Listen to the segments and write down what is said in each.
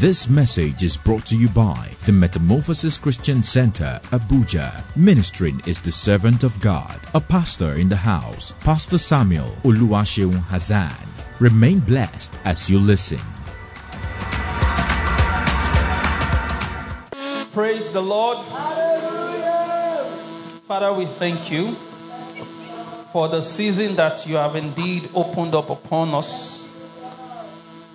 This message is brought to you by the Metamorphosis Christian Center, Abuja. Ministering is the servant of God, a pastor in the house, Pastor Samuel Oluwaseun Hassan. Remain blessed as you listen. Praise the Lord. Father, we thank you for the season that you have indeed opened up upon us.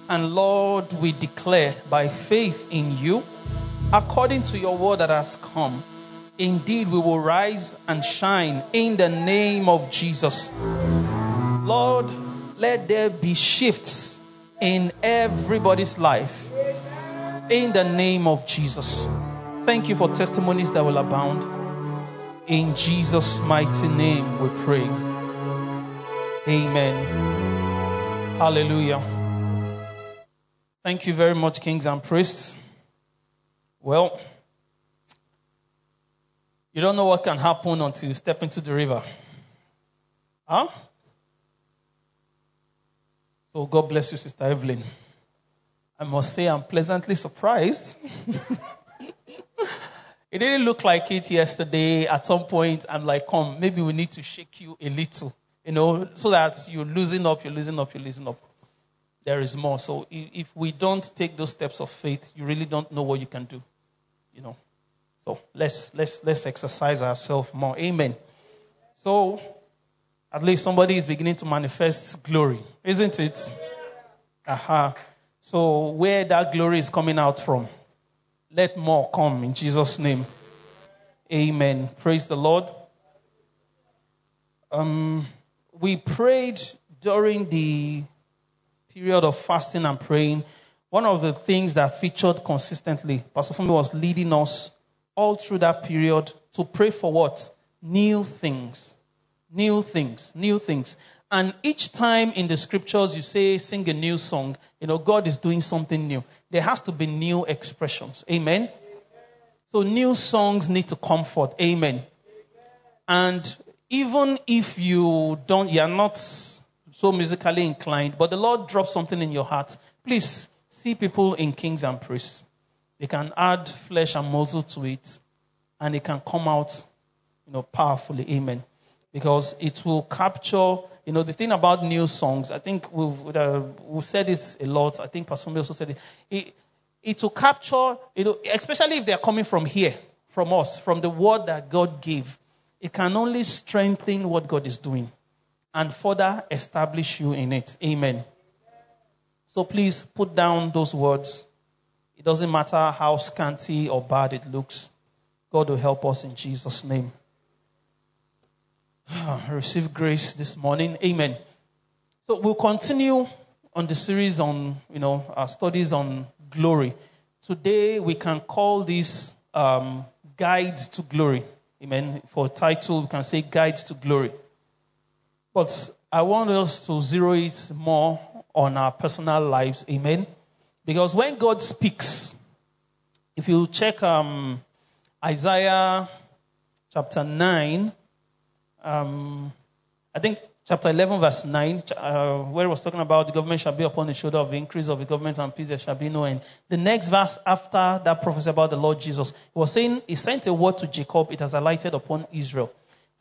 And Lord, we declare by faith in you, according to your word that has come, indeed we will rise and shine in the name of Jesus. Lord, let there be shifts in everybody's life in the name of Jesus. Thank you for testimonies that will abound. In Jesus' mighty name we pray. Amen. Hallelujah. Thank you very much, kings and priests. Well, you don't know what can happen until you step into the river. Huh? So God bless you, Sister Evelyn. I must say I'm pleasantly surprised. it didn't look like it yesterday. At some point, I'm like, come, maybe we need to shake you a little, you know, so that you're losing up, you're losing up, you're losing up. There is more. So if we don't take those steps of faith, you really don't know what you can do, you know. So let's let's let's exercise ourselves more. Amen. So at least somebody is beginning to manifest glory, isn't it? Aha. Uh-huh. So where that glory is coming out from, let more come in Jesus' name. Amen. Praise the Lord. Um, we prayed during the period of fasting and praying. One of the things that featured consistently, Pastor Fumi was leading us all through that period to pray for what? New things. New things. New things. And each time in the scriptures you say, sing a new song, you know, God is doing something new. There has to be new expressions. Amen. So new songs need to comfort. Amen. And even if you don't, you're not so musically inclined, but the Lord drops something in your heart, please see people in kings and priests. They can add flesh and muscle to it, and it can come out, you know, powerfully. Amen. Because it will capture, you know, the thing about new songs. I think we've uh, we've said this a lot. I think Pastor also said it. it. It will capture, you know, especially if they are coming from here, from us, from the word that God gave. It can only strengthen what God is doing and further establish you in it. Amen. So please put down those words. It doesn't matter how scanty or bad it looks. God will help us in Jesus' name. Receive grace this morning. Amen. So we'll continue on the series on, you know, our studies on glory. Today we can call this um, Guides to Glory. Amen. For title, we can say Guides to Glory. But I want us to zero it more on our personal lives. Amen. Because when God speaks, if you check um, Isaiah chapter 9, um, I think chapter 11, verse 9, uh, where it was talking about the government shall be upon the shoulder of the increase of the government and peace, there shall be no end. The next verse after that prophecy about the Lord Jesus, he was saying, He sent a word to Jacob, it has alighted upon Israel.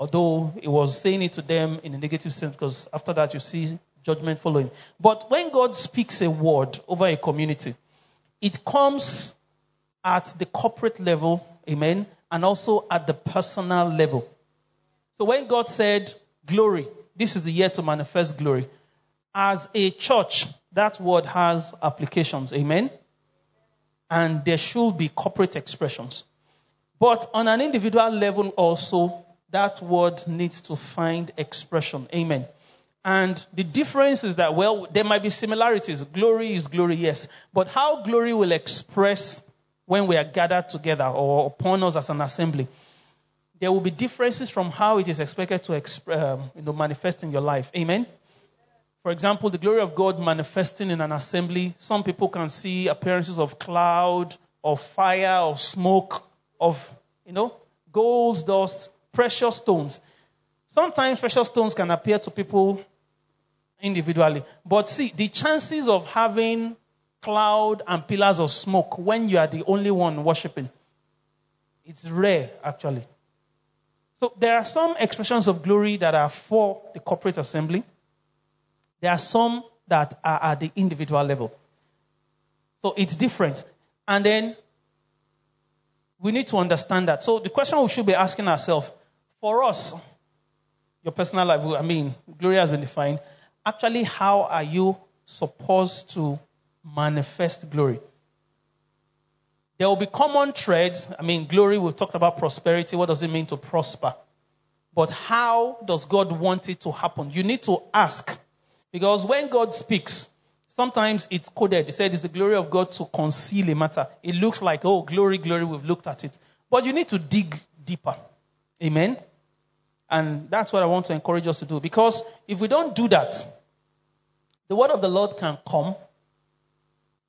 Although he was saying it to them in a negative sense, because after that you see judgment following. But when God speaks a word over a community, it comes at the corporate level, amen, and also at the personal level. So when God said, Glory, this is the year to manifest glory, as a church, that word has applications, amen? And there should be corporate expressions. But on an individual level also, that word needs to find expression. Amen. And the difference is that, well, there might be similarities. Glory is glory, yes. But how glory will express when we are gathered together or upon us as an assembly, there will be differences from how it is expected to exp- um, you know, manifest in your life. Amen. For example, the glory of God manifesting in an assembly, some people can see appearances of cloud, of fire, of smoke, of, you know, gold, dust, precious stones. Sometimes precious stones can appear to people individually. But see, the chances of having cloud and pillars of smoke when you are the only one worshiping. It's rare, actually. So there are some expressions of glory that are for the corporate assembly. There are some that are at the individual level. So it's different. And then we need to understand that. So the question we should be asking ourselves for us, your personal life, I mean, glory has been defined. Actually, how are you supposed to manifest glory? There will be common threads. I mean, glory, we've talked about prosperity. What does it mean to prosper? But how does God want it to happen? You need to ask. Because when God speaks, sometimes it's coded. He said it's the glory of God to conceal a matter. It looks like, oh, glory, glory, we've looked at it. But you need to dig deeper. Amen? And that's what I want to encourage us to do. Because if we don't do that, the word of the Lord can come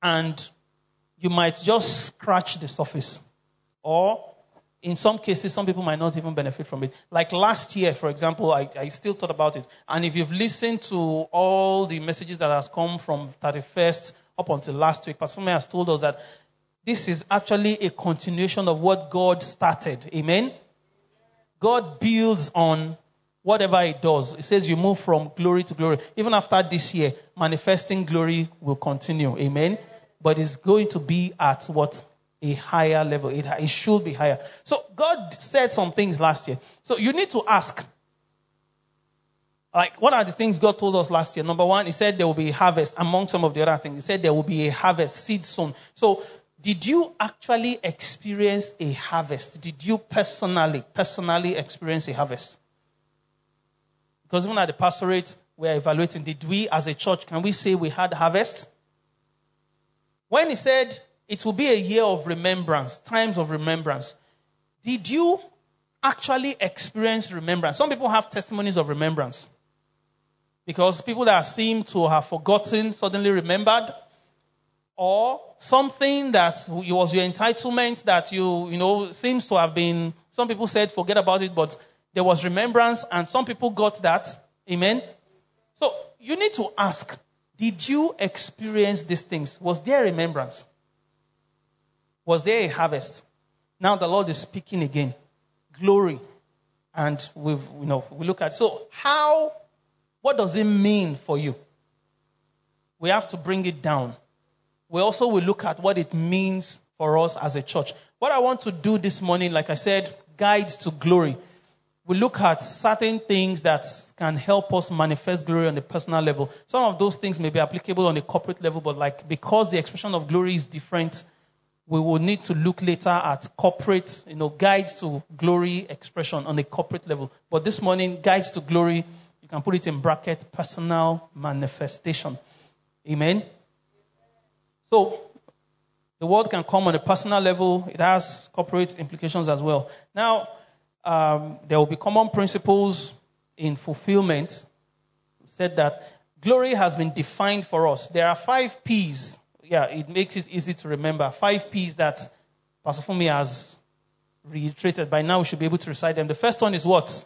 and you might just scratch the surface. Or in some cases, some people might not even benefit from it. Like last year, for example, I, I still thought about it. And if you've listened to all the messages that has come from 31st up until last week, Pastor May has told us that this is actually a continuation of what God started. Amen? God builds on whatever He does. It says you move from glory to glory. Even after this year, manifesting glory will continue. Amen? but it's going to be at what? A higher level. It, it should be higher. So God said some things last year. So you need to ask. Like, what are the things God told us last year? Number one, He said there will be a harvest among some of the other things. He said there will be a harvest, seed sown. So, did you actually experience a harvest? Did you personally, personally experience a harvest? Because even at the pastorate, we're evaluating, did we as a church, can we say we had harvest? When he said it will be a year of remembrance, times of remembrance, did you actually experience remembrance? Some people have testimonies of remembrance. Because people that seem to have forgotten suddenly remembered, or something that was your entitlement that you, you know, seems to have been, some people said forget about it, but there was remembrance, and some people got that. Amen? So you need to ask did you experience these things? Was there remembrance? Was there a harvest? Now the Lord is speaking again. Glory. And we've, you know, we look at, so how, what does it mean for you? We have to bring it down. We also will look at what it means for us as a church. What I want to do this morning, like I said, guides to glory we look at certain things that can help us manifest glory on a personal level. Some of those things may be applicable on a corporate level, but like because the expression of glory is different, we will need to look later at corporate, you know, guides to glory expression on a corporate level. But this morning, guides to glory, you can put it in bracket, personal manifestation. Amen. So the word can come on a personal level. It has corporate implications as well. Now, um, there will be common principles in fulfillment. We said that glory has been defined for us. There are five P's. Yeah, it makes it easy to remember. Five P's that Pastor Fumi has reiterated. By now, we should be able to recite them. The first one is what?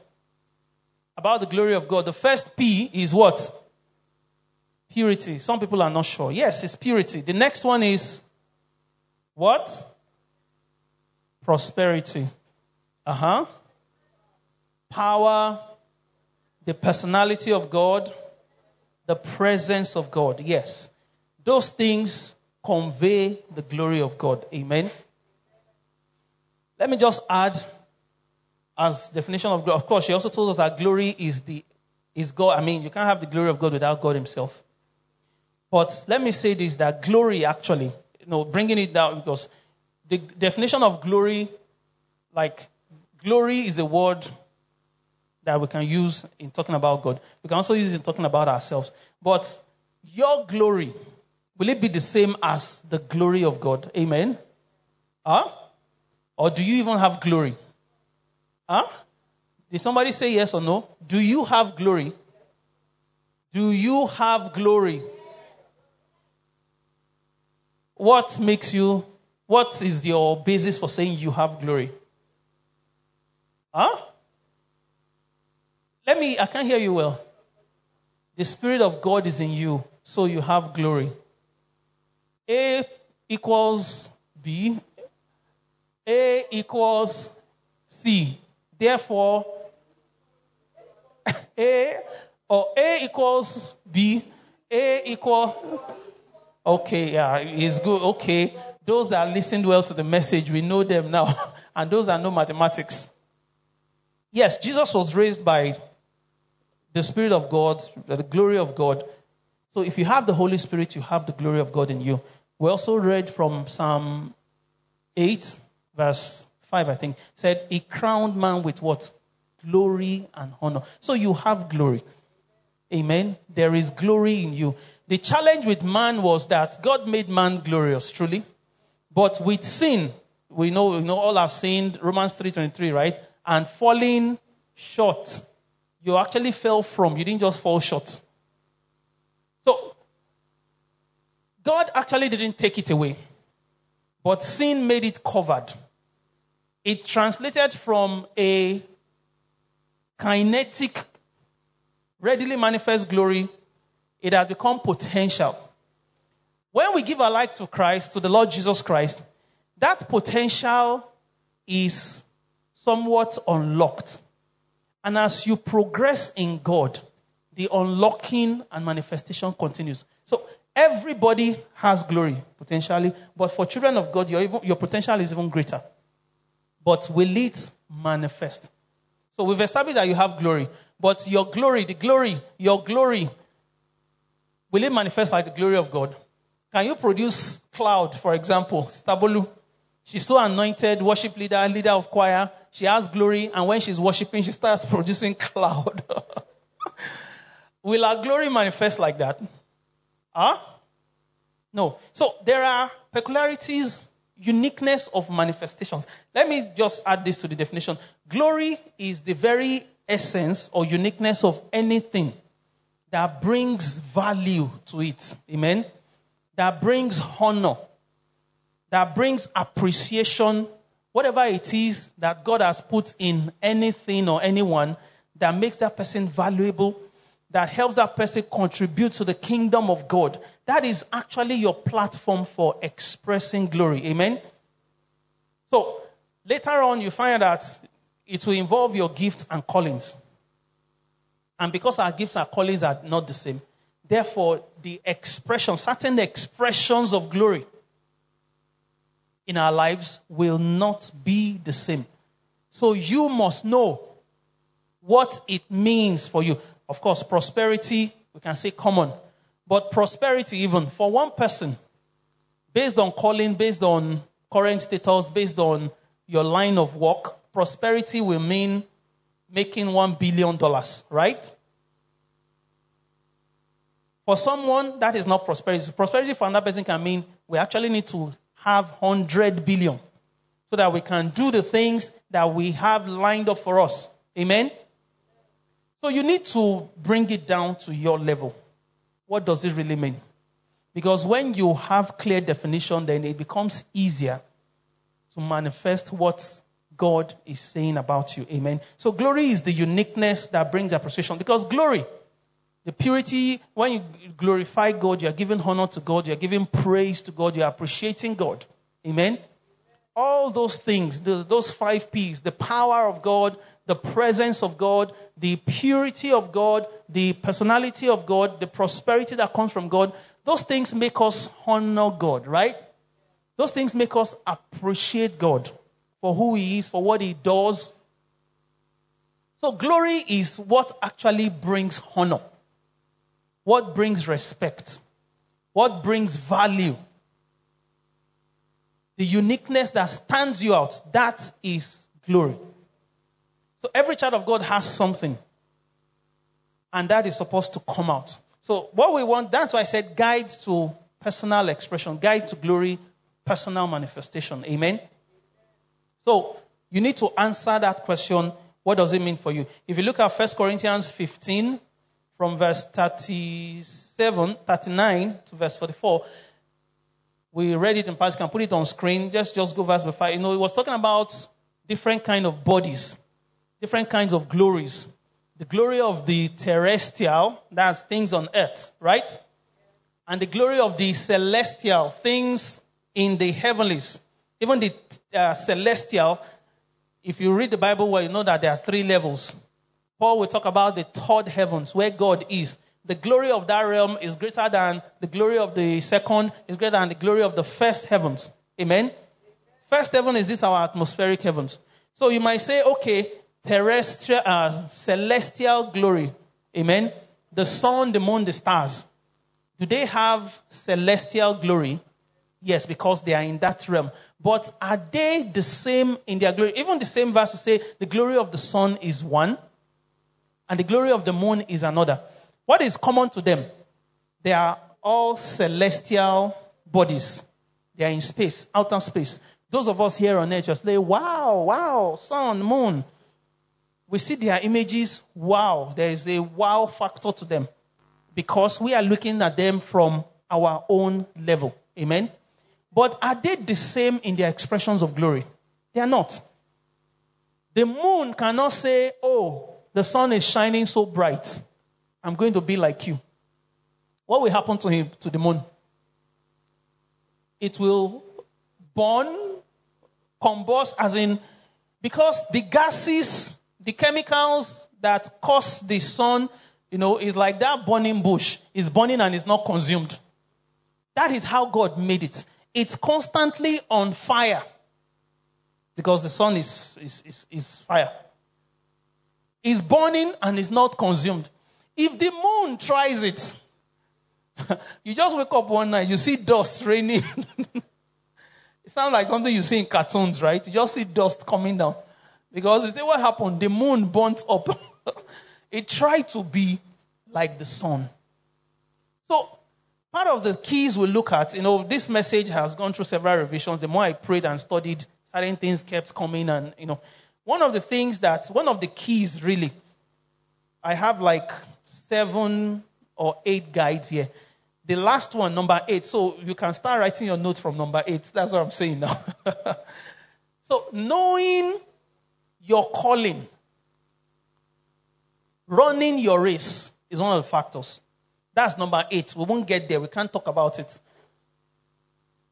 About the glory of God. The first P is what? Purity. Some people are not sure. Yes, it's purity. The next one is what? Prosperity. Uh huh power, the personality of God, the presence of God. Yes. Those things convey the glory of God. Amen. Let me just add as definition of glory. Of course, she also told us that glory is the is God. I mean, you can't have the glory of God without God Himself. But let me say this: that glory, actually, you know, bringing it down because the definition of glory, like glory, is a word that we can use in talking about God. We can also use it in talking about ourselves. But your glory, will it be the same as the glory of God? Amen? Huh? Or do you even have glory? Huh? Did somebody say yes or no? Do you have glory? Do you have glory? What makes you, what is your basis for saying you have glory? Huh? Let me, I can't hear you well. The Spirit of God is in you, so you have glory. A equals B, A equals C. Therefore, A or A equals B, A equal. Okay, yeah, it's good. Okay, those that listened well to the message, we know them now, and those that know mathematics. Yes, Jesus was raised by the Spirit of God, the glory of God. So if you have the Holy Spirit, you have the glory of God in you. We also read from Psalm 8, verse 5, I think, said, He crowned man with what? Glory and honor. So you have glory. Amen. There is glory in you. The challenge with man was that God made man glorious, truly. But with sin, we know, we know all have sinned, Romans 3.23, right? And falling short. You actually fell from, you didn't just fall short. So, God actually didn't take it away. But sin made it covered. It translated from a kinetic, readily manifest glory, it has become potential. When we give our life to Christ, to the Lord Jesus Christ, that potential is somewhat unlocked. And as you progress in God, the unlocking and manifestation continues. So everybody has glory potentially, but for children of God, your, even, your potential is even greater. But will it manifest? So we've established that you have glory, but your glory, the glory, your glory, will it manifest like the glory of God? Can you produce cloud, for example, Stabolu? She's so anointed, worship leader, leader of choir. She has glory, and when she's worshiping, she starts producing cloud. Will our glory manifest like that? Huh? No. So there are peculiarities, uniqueness of manifestations. Let me just add this to the definition. Glory is the very essence or uniqueness of anything that brings value to it. Amen. That brings honor. That brings appreciation. Whatever it is that God has put in anything or anyone that makes that person valuable, that helps that person contribute to the kingdom of God. That is actually your platform for expressing glory. Amen. So later on, you find that it will involve your gifts and callings. And because our gifts and callings are not the same, therefore, the expression, certain expressions of glory in our lives will not be the same. So you must know what it means for you. Of course, prosperity, we can say common. But prosperity, even for one person, based on calling, based on current status, based on your line of work, prosperity will mean making $1 billion, right? For someone, that is not prosperity. Prosperity for another person can mean we actually need to have 100 billion so that we can do the things that we have lined up for us. Amen? So you need to bring it down to your level. What does it really mean? Because when you have clear definition, then it becomes easier to manifest what God is saying about you. Amen. So glory is the uniqueness that brings appreciation. Because glory, the purity, when you glorify God, you're giving honor to God, you're giving praise to God, you're appreciating God. Amen. All those things, those five P's, the power of God, the presence of God, the purity of God, the personality of God, the prosperity that comes from God, those things make us honor God, right? Those things make us appreciate God for who He is, for what He does. So, glory is what actually brings honor, what brings respect, what brings value. The uniqueness that stands you out, that is glory. So, every child of God has something, and that is supposed to come out. So, what we want, that's why I said guide to personal expression, guide to glory, personal manifestation. Amen. So you need to answer that question. What does it mean for you? If you look at 1 Corinthians 15 from verse 37, 39 to verse 44, we read it in past. You can put it on screen. Just, just go verse by five. You know, it was talking about different kind of bodies, different kinds of glories. The glory of the terrestrial, that's things on earth, right? and the glory of the celestial things in the heavenlies. Even the uh, celestial, if you read the Bible well, you know that there are three levels. Paul will talk about the third heavens, where God is. The glory of that realm is greater than the glory of the second, is greater than the glory of the first heavens. Amen? First heaven is this our atmospheric heavens. So you might say, okay, terrestrial, uh, celestial glory. Amen? The sun, the moon, the stars. Do they have celestial glory? Yes, because they are in that realm. But are they the same in their glory? Even the same verse will say the glory of the sun is one and the glory of the moon is another. What is common to them? They are all celestial bodies. They are in space, outer space. Those of us here on earth just say, wow, wow, sun, moon. We see their images, wow, there is a wow factor to them because we are looking at them from our own level. Amen? But are they the same in their expressions of glory? They are not. The moon cannot say, Oh, the sun is shining so bright. I'm going to be like you. What will happen to him, to the moon? It will burn, combust, as in, because the gases, the chemicals that cause the sun you know, it's like that burning bush is burning and is not consumed. That is how God made it. It's constantly on fire because the sun is, is, is, is fire. It's burning and is not consumed. If the moon tries it, you just wake up one night, you see dust raining. it sounds like something you see in cartoons, right? You just see dust coming down. Because you say, what happened? The moon burnt up. It tried to be like the sun. So, part of the keys we look at, you know, this message has gone through several revisions. The more I prayed and studied, certain things kept coming. And, you know, one of the things that, one of the keys really, I have like seven or eight guides here. The last one, number eight. So you can start writing your note from number eight. That's what I'm saying now. so knowing your calling Running your race is one of the factors. That's number eight. We won't get there. We can't talk about it.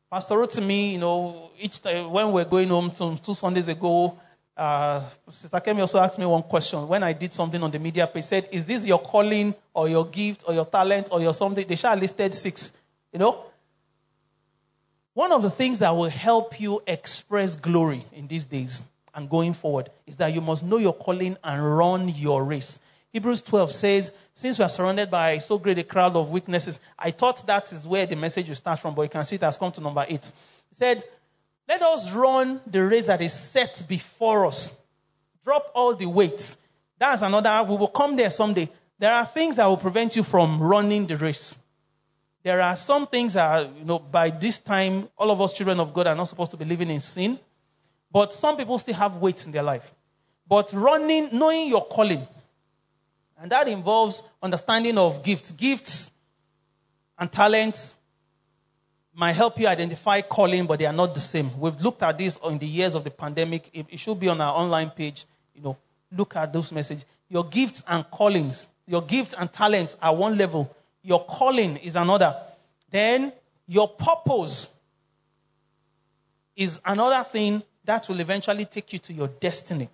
Pastor wrote to me, you know, each time when we're going home two, two Sundays ago, uh, Sister Kemi also asked me one question. When I did something on the media page, said, Is this your calling or your gift or your talent or your something? They shall listed six. You know? One of the things that will help you express glory in these days and going forward is that you must know your calling and run your race. Hebrews 12 says, Since we are surrounded by so great a crowd of witnesses, I thought that is where the message will start from, but you can see it has come to number 8. He said, Let us run the race that is set before us. Drop all the weights. That's another, we will come there someday. There are things that will prevent you from running the race. There are some things that, you know, by this time, all of us children of God are not supposed to be living in sin. But some people still have weights in their life. But running, knowing your calling, and that involves understanding of gifts. Gifts and talents might help you identify calling, but they are not the same. We've looked at this in the years of the pandemic. It should be on our online page. You know, look at those messages. Your gifts and callings, your gifts and talents are one level. Your calling is another. Then your purpose is another thing that will eventually take you to your destiny.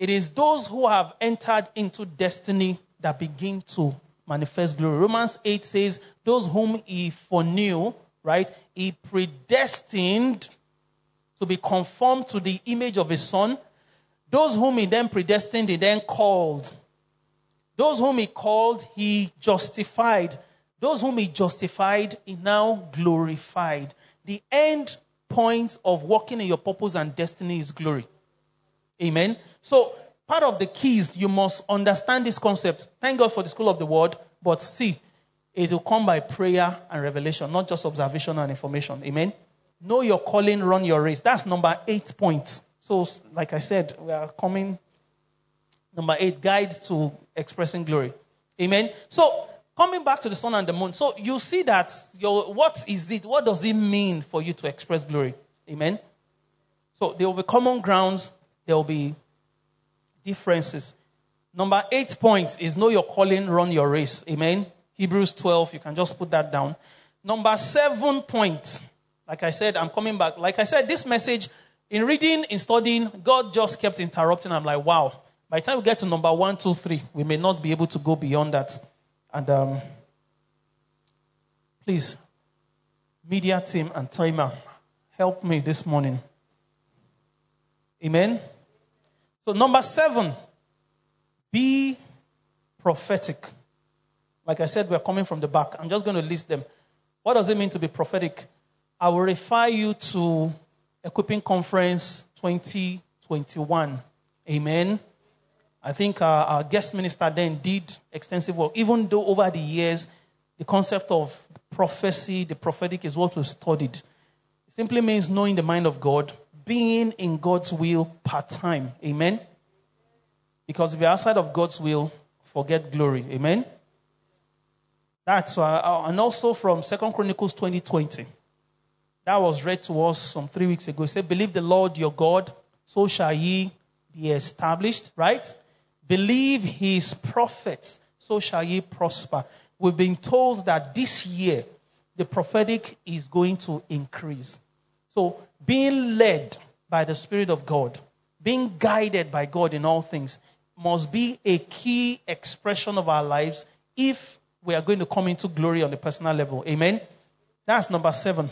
It is those who have entered into destiny that begin to manifest glory. Romans 8 says, Those whom he foreknew, right, he predestined to be conformed to the image of his son. Those whom he then predestined, he then called. Those whom he called, he justified. Those whom he justified, he now glorified. The end point of walking in your purpose and destiny is glory. Amen. So, part of the keys, you must understand this concept. Thank God for the school of the word, but see, it will come by prayer and revelation, not just observation and information. Amen. Know your calling, run your race. That's number eight points. So, like I said, we are coming. Number eight, guide to expressing glory. Amen. So, coming back to the sun and the moon. So, you see that your, what is it? What does it mean for you to express glory? Amen. So, there will be common grounds there will be differences. Number eight point is know your calling, run your race. Amen. Hebrews 12, you can just put that down. Number seven point. Like I said, I'm coming back. Like I said, this message, in reading, in studying, God just kept interrupting. I'm like, wow. By the time we get to number one, two, three, we may not be able to go beyond that. And um, please, media team and timer, help me this morning. Amen. So, number seven, be prophetic. Like I said, we're coming from the back. I'm just going to list them. What does it mean to be prophetic? I will refer you to Equipping Conference 2021. Amen. I think our, our guest minister then did extensive work, even though over the years, the concept of prophecy, the prophetic is what we've studied. It simply means knowing the mind of God, being in God's will part time. Amen. Because if you're outside of God's will, forget glory. Amen. That's uh, uh and also from Second Chronicles 2020. That was read to us some three weeks ago. It said, Believe the Lord your God, so shall ye be established, right? Believe his prophets, so shall ye prosper. We've been told that this year the prophetic is going to increase. So, being led by the Spirit of God, being guided by God in all things, must be a key expression of our lives if we are going to come into glory on a personal level. Amen? That's number seven.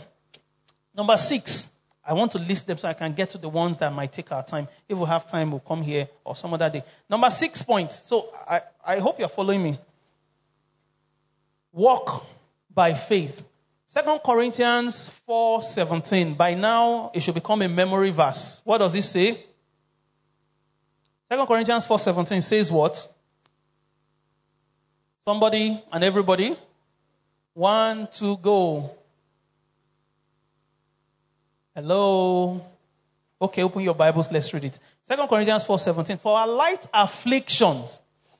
Number six, I want to list them so I can get to the ones that might take our time. If we have time, we'll come here or some other day. Number six points. So I, I hope you're following me. Walk by faith. Second Corinthians 4:17. By now, it should become a memory verse. What does it say? Second Corinthians 4:17 says what? Somebody and everybody. One, two, go. Hello. Okay, open your Bibles. Let's read it. Second Corinthians 4:17. For our light afflictions,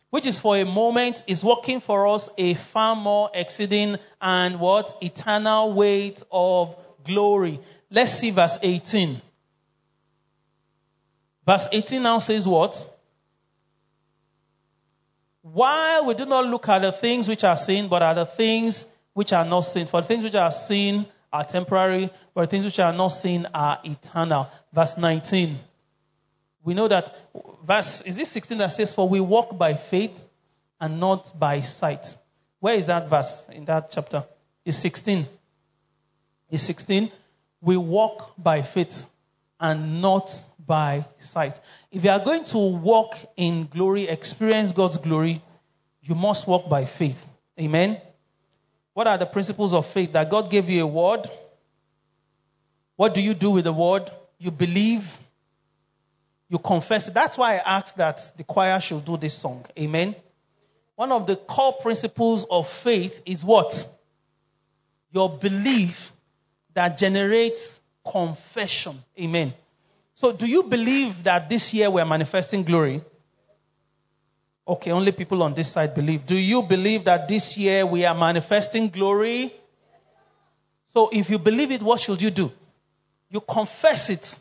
which is for a moment, is working for us a far more exceeding and what eternal weight of glory. Let's see verse 18. Verse 18 now says what? While we do not look at the things which are seen, but at the things which are not seen. For the things which are seen are temporary, but the things which are not seen are eternal. Verse 19. We know that verse is this 16 that says, For we walk by faith and not by sight. Where is that verse in that chapter? It's 16. It's 16. We walk by faith and not by sight. If you are going to walk in glory, experience God's glory, you must walk by faith. Amen. What are the principles of faith? That God gave you a word. What do you do with the word? You believe, you confess. It. That's why I asked that the choir should do this song. Amen. One of the core principles of faith is what? Your belief that generates confession. Amen. So, do you believe that this year we're manifesting glory? Okay, only people on this side believe. Do you believe that this year we are manifesting glory? So, if you believe it, what should you do? You confess it.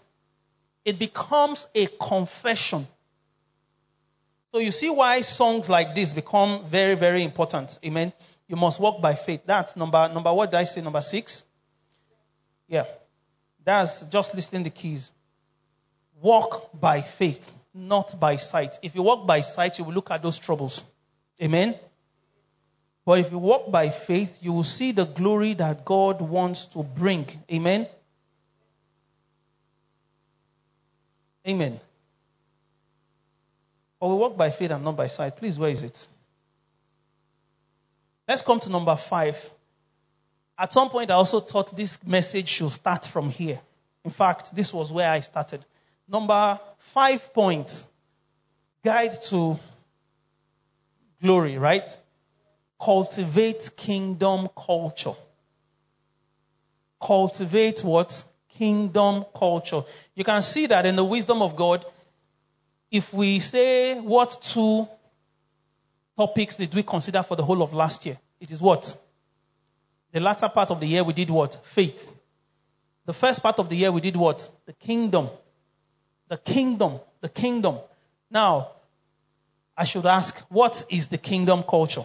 It becomes a confession. So, you see why songs like this become very, very important. Amen. You must walk by faith. That's number, number what did I say? Number six? Yeah. That's just listing the keys walk by faith, not by sight. If you walk by sight, you will look at those troubles. Amen. But if you walk by faith, you will see the glory that God wants to bring. Amen. Amen. But we walk by faith and not by sight. Please, where is it? Let's come to number five. At some point, I also thought this message should start from here. In fact, this was where I started. Number five point guide to glory, right? Cultivate kingdom culture. Cultivate what? Kingdom culture. You can see that in the wisdom of God. If we say what two topics did we consider for the whole of last year? It is what? The latter part of the year we did what? Faith. The first part of the year we did what? The kingdom. The kingdom. The kingdom. Now, I should ask, what is the kingdom culture?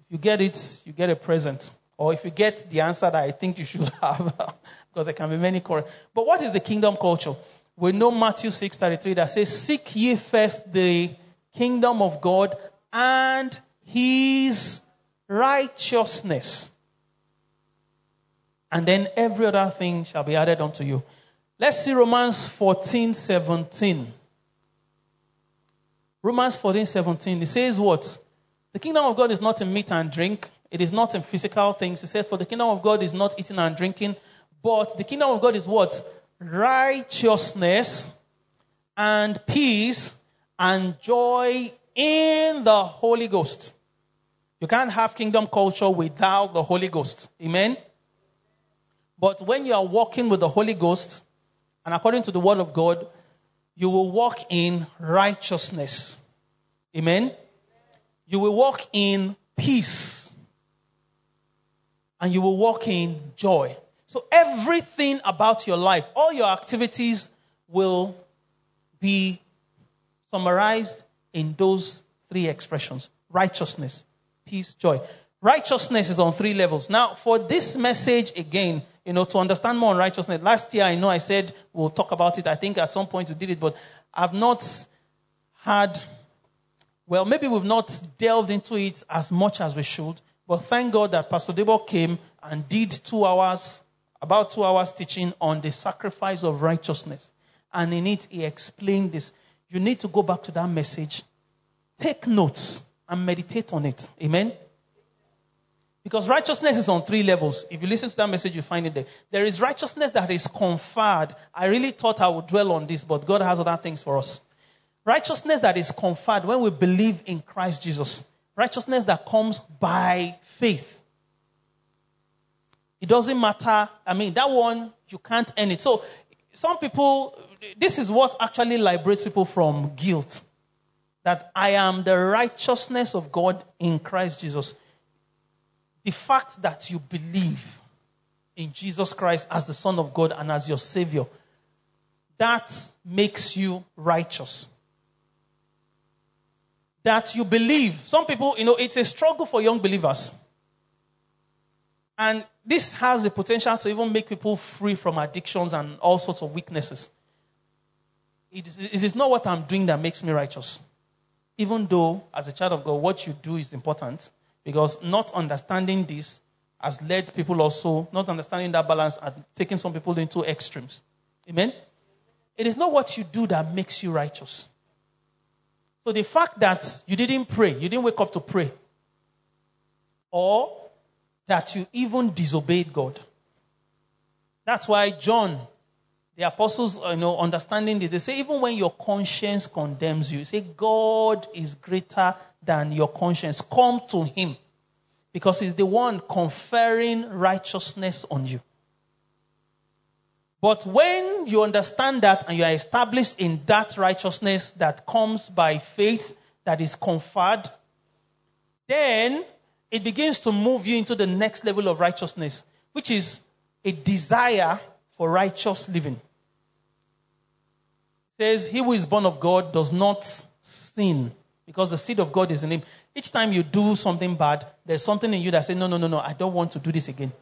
If you get it, you get a present. Or if you get the answer that I think you should have, because there can be many correct. But what is the kingdom culture? We know Matthew 6:33 that says, Seek ye first the kingdom of God and his righteousness. And then every other thing shall be added unto you. Let's see Romans 14 17. Romans 14 17. It says what? The kingdom of God is not in meat and drink, it is not in physical things. He said, For the kingdom of God is not eating and drinking, but the kingdom of God is what? Righteousness and peace and joy in the Holy Ghost. You can't have kingdom culture without the Holy Ghost. Amen? But when you are walking with the Holy Ghost, and according to the Word of God, you will walk in righteousness. Amen? You will walk in peace. And you will walk in joy. So everything about your life, all your activities will be summarized in those three expressions righteousness, peace, joy. Righteousness is on three levels. Now, for this message again, you know, to understand more on righteousness, last year I know I said we'll talk about it. I think at some point we did it, but I've not had, well, maybe we've not delved into it as much as we should. But thank God that Pastor Debo came and did two hours, about two hours teaching on the sacrifice of righteousness. And in it, he explained this. You need to go back to that message, take notes, and meditate on it. Amen. Because righteousness is on three levels. If you listen to that message, you find it there. There is righteousness that is conferred. I really thought I would dwell on this, but God has other things for us. Righteousness that is conferred when we believe in Christ Jesus. Righteousness that comes by faith. It doesn't matter. I mean, that one, you can't earn it. So, some people, this is what actually liberates people from guilt. That I am the righteousness of God in Christ Jesus the fact that you believe in Jesus Christ as the Son of God and as your Savior, that makes you righteous. That you believe. Some people, you know, it's a struggle for young believers. And this has the potential to even make people free from addictions and all sorts of weaknesses. It is, it is not what I'm doing that makes me righteous. Even though, as a child of God, what you do is important. Because not understanding this has led people also, not understanding that balance, and taking some people into extremes. Amen? It is not what you do that makes you righteous. So the fact that you didn't pray, you didn't wake up to pray, or that you even disobeyed God. That's why John, the apostles, you know, understanding this, they say even when your conscience condemns you, say God is greater than your conscience. Come to Him because He's the one conferring righteousness on you. But when you understand that and you are established in that righteousness that comes by faith, that is conferred, then it begins to move you into the next level of righteousness, which is a desire for righteous living. It says, He who is born of God does not sin because the seed of God is in him. Each time you do something bad, there's something in you that says, No, no, no, no, I don't want to do this again.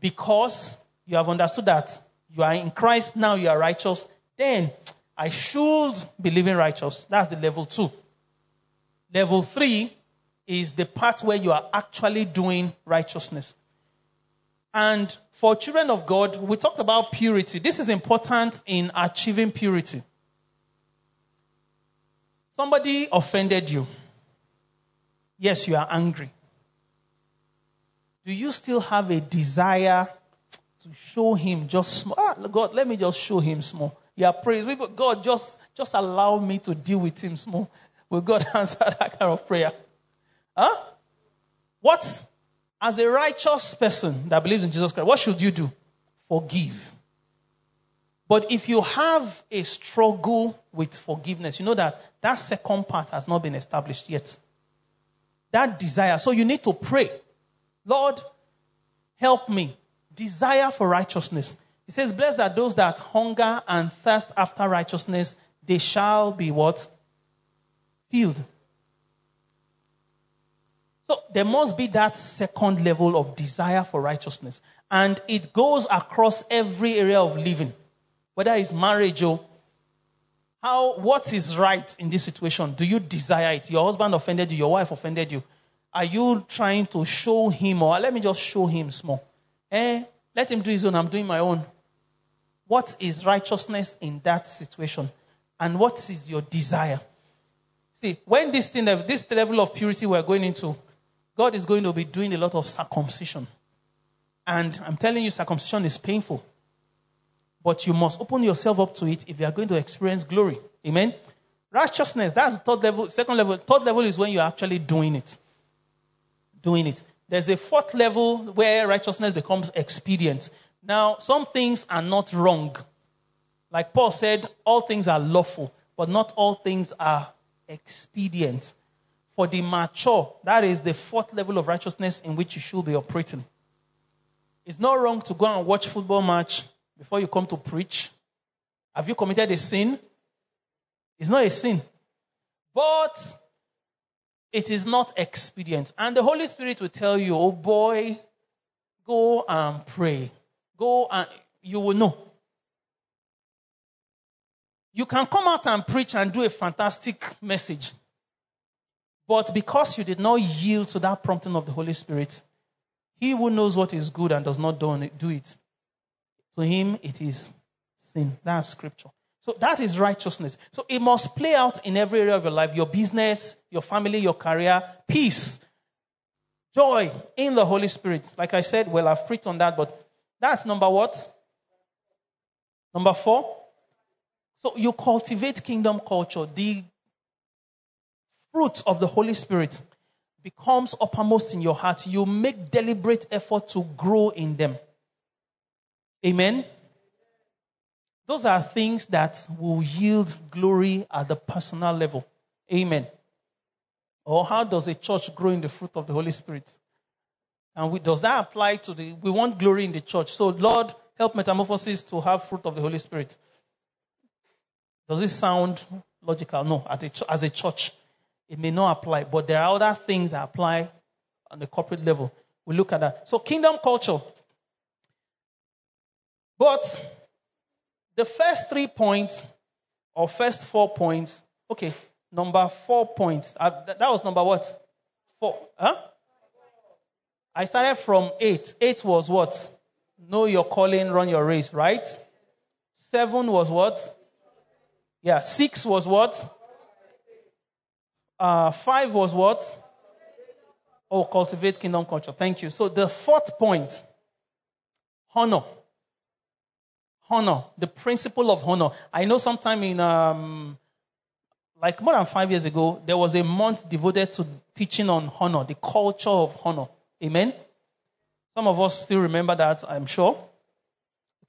Because you have understood that you are in Christ, now you are righteous, then I should be living righteous. That's the level two. Level three is the part where you are actually doing righteousness. And for children of God, we talked about purity. This is important in achieving purity. Somebody offended you. Yes, you are angry. Do you still have a desire to show him just small? Ah, God, let me just show him small. You are praising, God, just, just allow me to deal with him small. Will God answer that kind of prayer? Huh? What? As a righteous person that believes in Jesus Christ, what should you do? Forgive. But if you have a struggle with forgiveness, you know that that second part has not been established yet. That desire. So you need to pray. Lord, help me. Desire for righteousness. He says, Blessed are those that hunger and thirst after righteousness, they shall be what? Filled. So there must be that second level of desire for righteousness. And it goes across every area of living, whether it's marriage or how, what is right in this situation? Do you desire it? Your husband offended you, your wife offended you. Are you trying to show him, or let me just show him small? Eh? Let him do his own, I'm doing my own. What is righteousness in that situation? And what is your desire? See, when this thing, this level of purity we're going into, God is going to be doing a lot of circumcision. And I'm telling you, circumcision is painful. But you must open yourself up to it if you are going to experience glory. Amen? Righteousness, that's the third level. Second level. Third level is when you're actually doing it. Doing it. There's a fourth level where righteousness becomes expedient. Now, some things are not wrong. Like Paul said, all things are lawful, but not all things are expedient. For the mature, that is the fourth level of righteousness in which you should be operating. It's not wrong to go and watch football match before you come to preach. Have you committed a sin? It's not a sin. But it is not expedient. And the Holy Spirit will tell you, oh boy, go and pray. Go and you will know. You can come out and preach and do a fantastic message. But because you did not yield to that prompting of the Holy Spirit, he who knows what is good and does not do it, to him it is sin. That's scripture. So that is righteousness. So it must play out in every area of your life your business, your family, your career, peace, joy in the Holy Spirit. Like I said, well, I've preached on that, but that's number what? Number four. So you cultivate kingdom culture. The fruit of the Holy Spirit becomes uppermost in your heart. You make deliberate effort to grow in them. Amen. Those are things that will yield glory at the personal level. Amen. Or how does a church grow in the fruit of the Holy Spirit? And we, does that apply to the, we want glory in the church. So Lord, help metamorphosis to have fruit of the Holy Spirit. Does it sound logical? No. A, as a church, it may not apply, but there are other things that apply on the corporate level. We look at that. So kingdom culture. But the first three points, or first four points, okay, number four points. Uh, that, that was number what? Four. Huh? I started from eight. Eight was what? Know your calling, run your race, right? Seven was what? Yeah. Six was what? Uh, five was what? Oh, cultivate kingdom culture. Thank you. So the fourth point, honor honor, the principle of honor. I know sometime in, um, like more than five years ago, there was a month devoted to teaching on honor, the culture of honor. Amen? Some of us still remember that, I'm sure.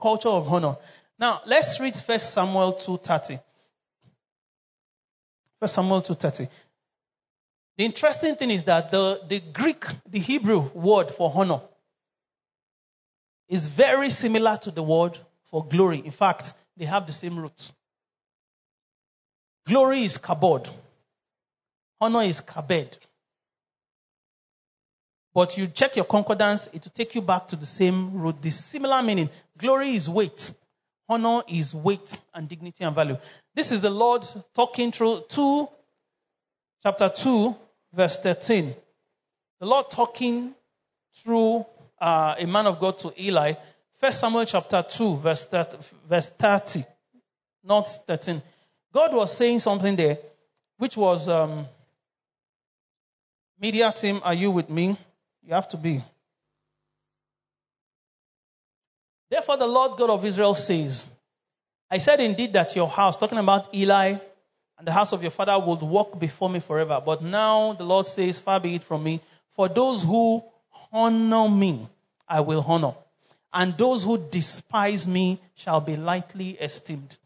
Culture of honor. Now, let's read First Samuel 2.30. First Samuel 2.30. The interesting thing is that the, the Greek, the Hebrew word for honor is very similar to the word for glory. In fact, they have the same roots. Glory is kabod. Honor is kabed. But you check your concordance, it will take you back to the same root, the similar meaning. Glory is weight. Honor is weight and dignity and value. This is the Lord talking through 2, chapter 2, verse 13. The Lord talking through uh, a man of God to Eli First Samuel chapter 2, verse 30, verse 30, not 13. God was saying something there, which was, um, media team, are you with me? You have to be. Therefore, the Lord God of Israel says, I said indeed that your house, talking about Eli and the house of your father, would walk before me forever. But now the Lord says, Far be it from me. For those who honor me, I will honor and those who despise me shall be lightly esteemed.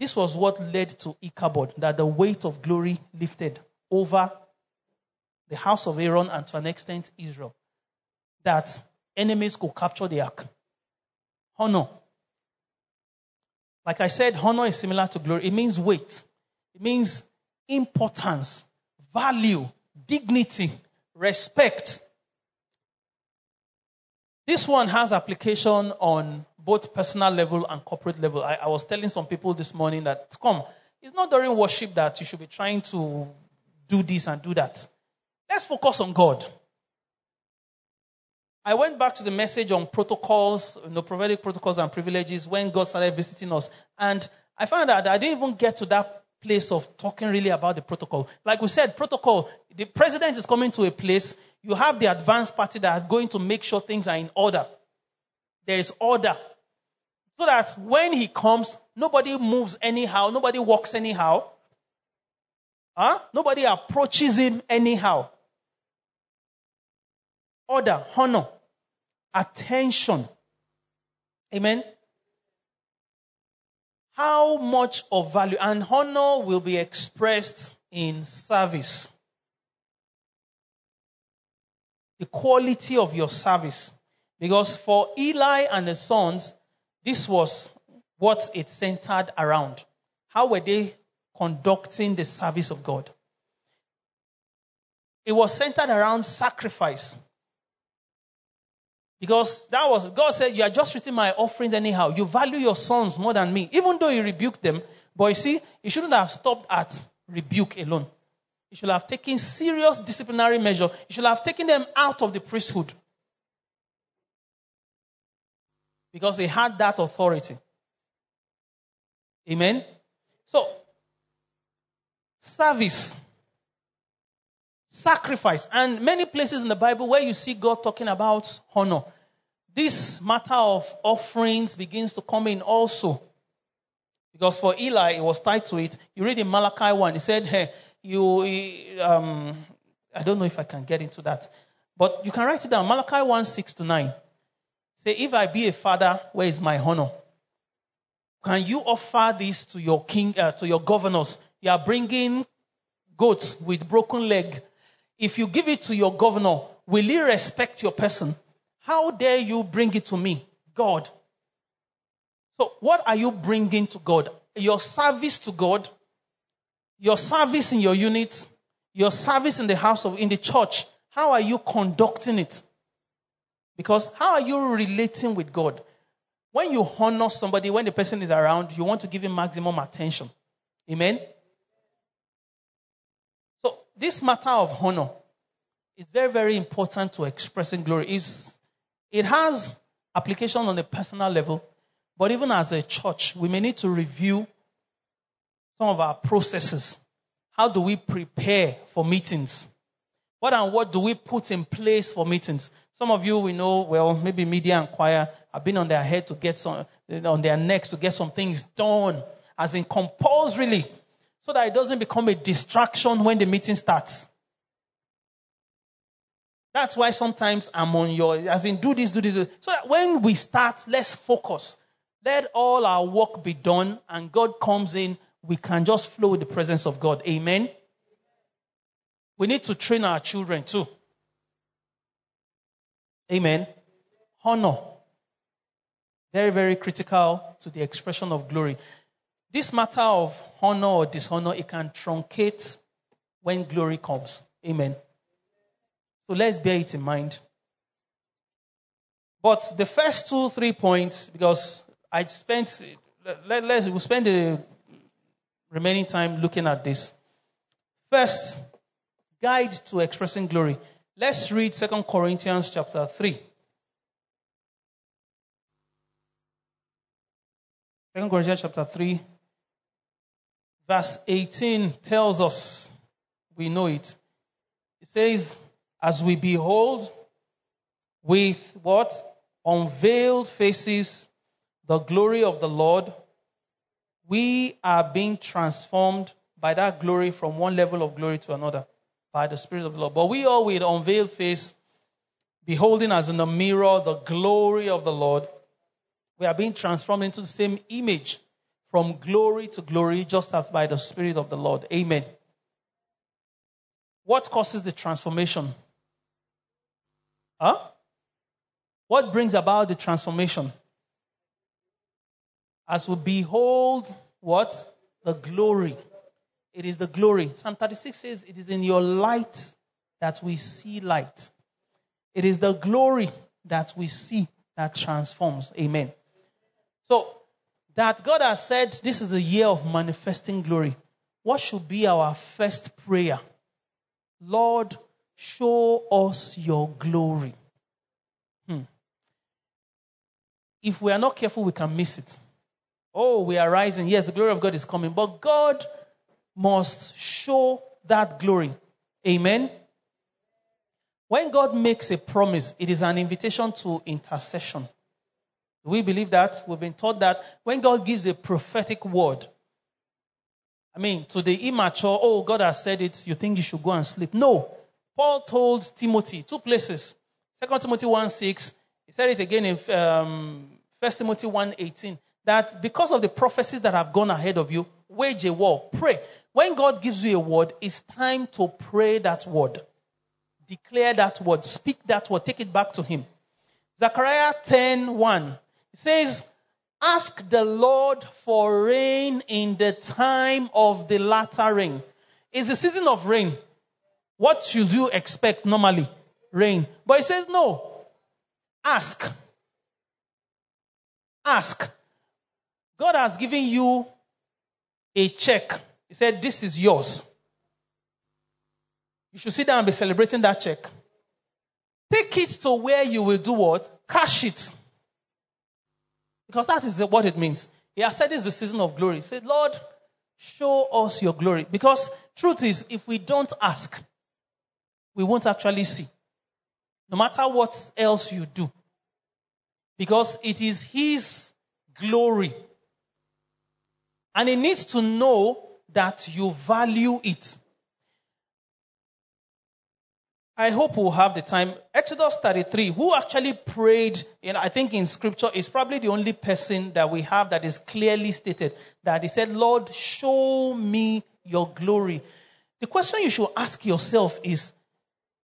This was what led to Ichabod, that the weight of glory lifted over the house of Aaron and to an extent Israel. That enemies could capture the ark. Honor. Like I said, honor is similar to glory. It means weight. It means importance, value, dignity, respect. This one has application on both personal level and corporate level. I, I, was telling some people this morning that, come, it's not during worship that you should be trying to do this and do that. Let's focus on God. I went back to the message on protocols, you know, prophetic protocols and privileges when God started visiting us. And I found out that I didn't even get to that place of talking really about the protocol. Like we said, protocol, the president is coming to a place, you have the advanced party that are going to make sure things are in order. There is order. So that when he comes, nobody moves anyhow, nobody walks anyhow. Huh? Nobody approaches him anyhow. Order, honor, attention. Amen. How much of value and honor will be expressed in service? The quality of your service. Because for Eli and the sons, this was what it centered around. How were they conducting the service of God? It was centered around sacrifice. Because that was, God said, You are just treating my offerings anyhow. You value your sons more than me. Even though he rebuked them, but you see, he shouldn't have stopped at rebuke alone. He should have taken serious disciplinary measure. He should have taken them out of the priesthood. Because they had that authority. Amen? So, service, sacrifice, and many places in the Bible where you see God talking about honor this matter of offerings begins to come in also. Because for Eli, it was tied to it. You read in Malachi 1, he said, hey, you, um, I don't know if I can get into that. But you can write it down. Malachi 1, 6 to 9. Say, if I be a father, where is my honor? Can you offer this to your king, uh, to your governors? You are bringing goats with broken leg. If you give it to your governor, will he respect your person? How dare you bring it to me, God? So, what are you bringing to God? Your service to God, your service in your unit, your service in the house of, in the church. How are you conducting it? Because how are you relating with God? When you honor somebody, when the person is around, you want to give him maximum attention. Amen? So, this matter of honor is very, very important to expressing glory. Is it has application on a personal level, but even as a church, we may need to review some of our processes. How do we prepare for meetings? What and what do we put in place for meetings? Some of you we know, well, maybe media and choir have been on their head to get some, on their necks to get some things done, as in compulsorily, so that it doesn't become a distraction when the meeting starts. That's why sometimes I'm on your, as in do this, do this. So that when we start, let's focus. Let all our work be done and God comes in, we can just flow with the presence of God. Amen. We need to train our children too. Amen. Honor. Very, very critical to the expression of glory. This matter of honor or dishonor, it can truncate when glory comes. Amen. So let's bear it in mind. But the first two, three points, because I spent, let, us we'll spend the remaining time looking at this. First, guide to expressing glory. Let's read Second Corinthians chapter 3. 2 Corinthians chapter 3, verse 18 tells us, we know it. It says, as we behold with what? Unveiled faces the glory of the Lord, we are being transformed by that glory from one level of glory to another by the Spirit of the Lord. But we all with unveiled face, beholding as in a mirror the glory of the Lord, we are being transformed into the same image from glory to glory, just as by the Spirit of the Lord. Amen. What causes the transformation? Huh? What brings about the transformation? As we behold what? The glory. It is the glory. Psalm 36 says, It is in your light that we see light. It is the glory that we see that transforms. Amen. So, that God has said this is a year of manifesting glory. What should be our first prayer? Lord, show us your glory. Hmm. If we are not careful, we can miss it. Oh, we are rising. Yes, the glory of God is coming. But God must show that glory. Amen. When God makes a promise, it is an invitation to intercession. We believe that. We've been taught that when God gives a prophetic word, I mean, to the immature, oh, God has said it, you think you should go and sleep. No. Paul told Timothy, two places. 2 Timothy 1 6, he said it again in um, 1 Timothy 1 18, that because of the prophecies that have gone ahead of you, wage a war, pray. When God gives you a word, it's time to pray that word. Declare that word, speak that word, take it back to Him. Zechariah 10 1, it says, Ask the Lord for rain in the time of the latter rain. It's the season of rain. What should you expect normally? Rain. But he says, no. Ask. Ask. God has given you a check. He said, This is yours. You should sit down and be celebrating that check. Take it to where you will do what? Cash it. Because that is what it means. He has said it's the season of glory. He said, Lord, show us your glory. Because truth is, if we don't ask, we won't actually see. No matter what else you do. Because it is His glory. And He needs to know that you value it. I hope we'll have the time. Exodus 33, who actually prayed, and I think in scripture is probably the only person that we have that is clearly stated that he said, Lord, show me your glory. The question you should ask yourself is,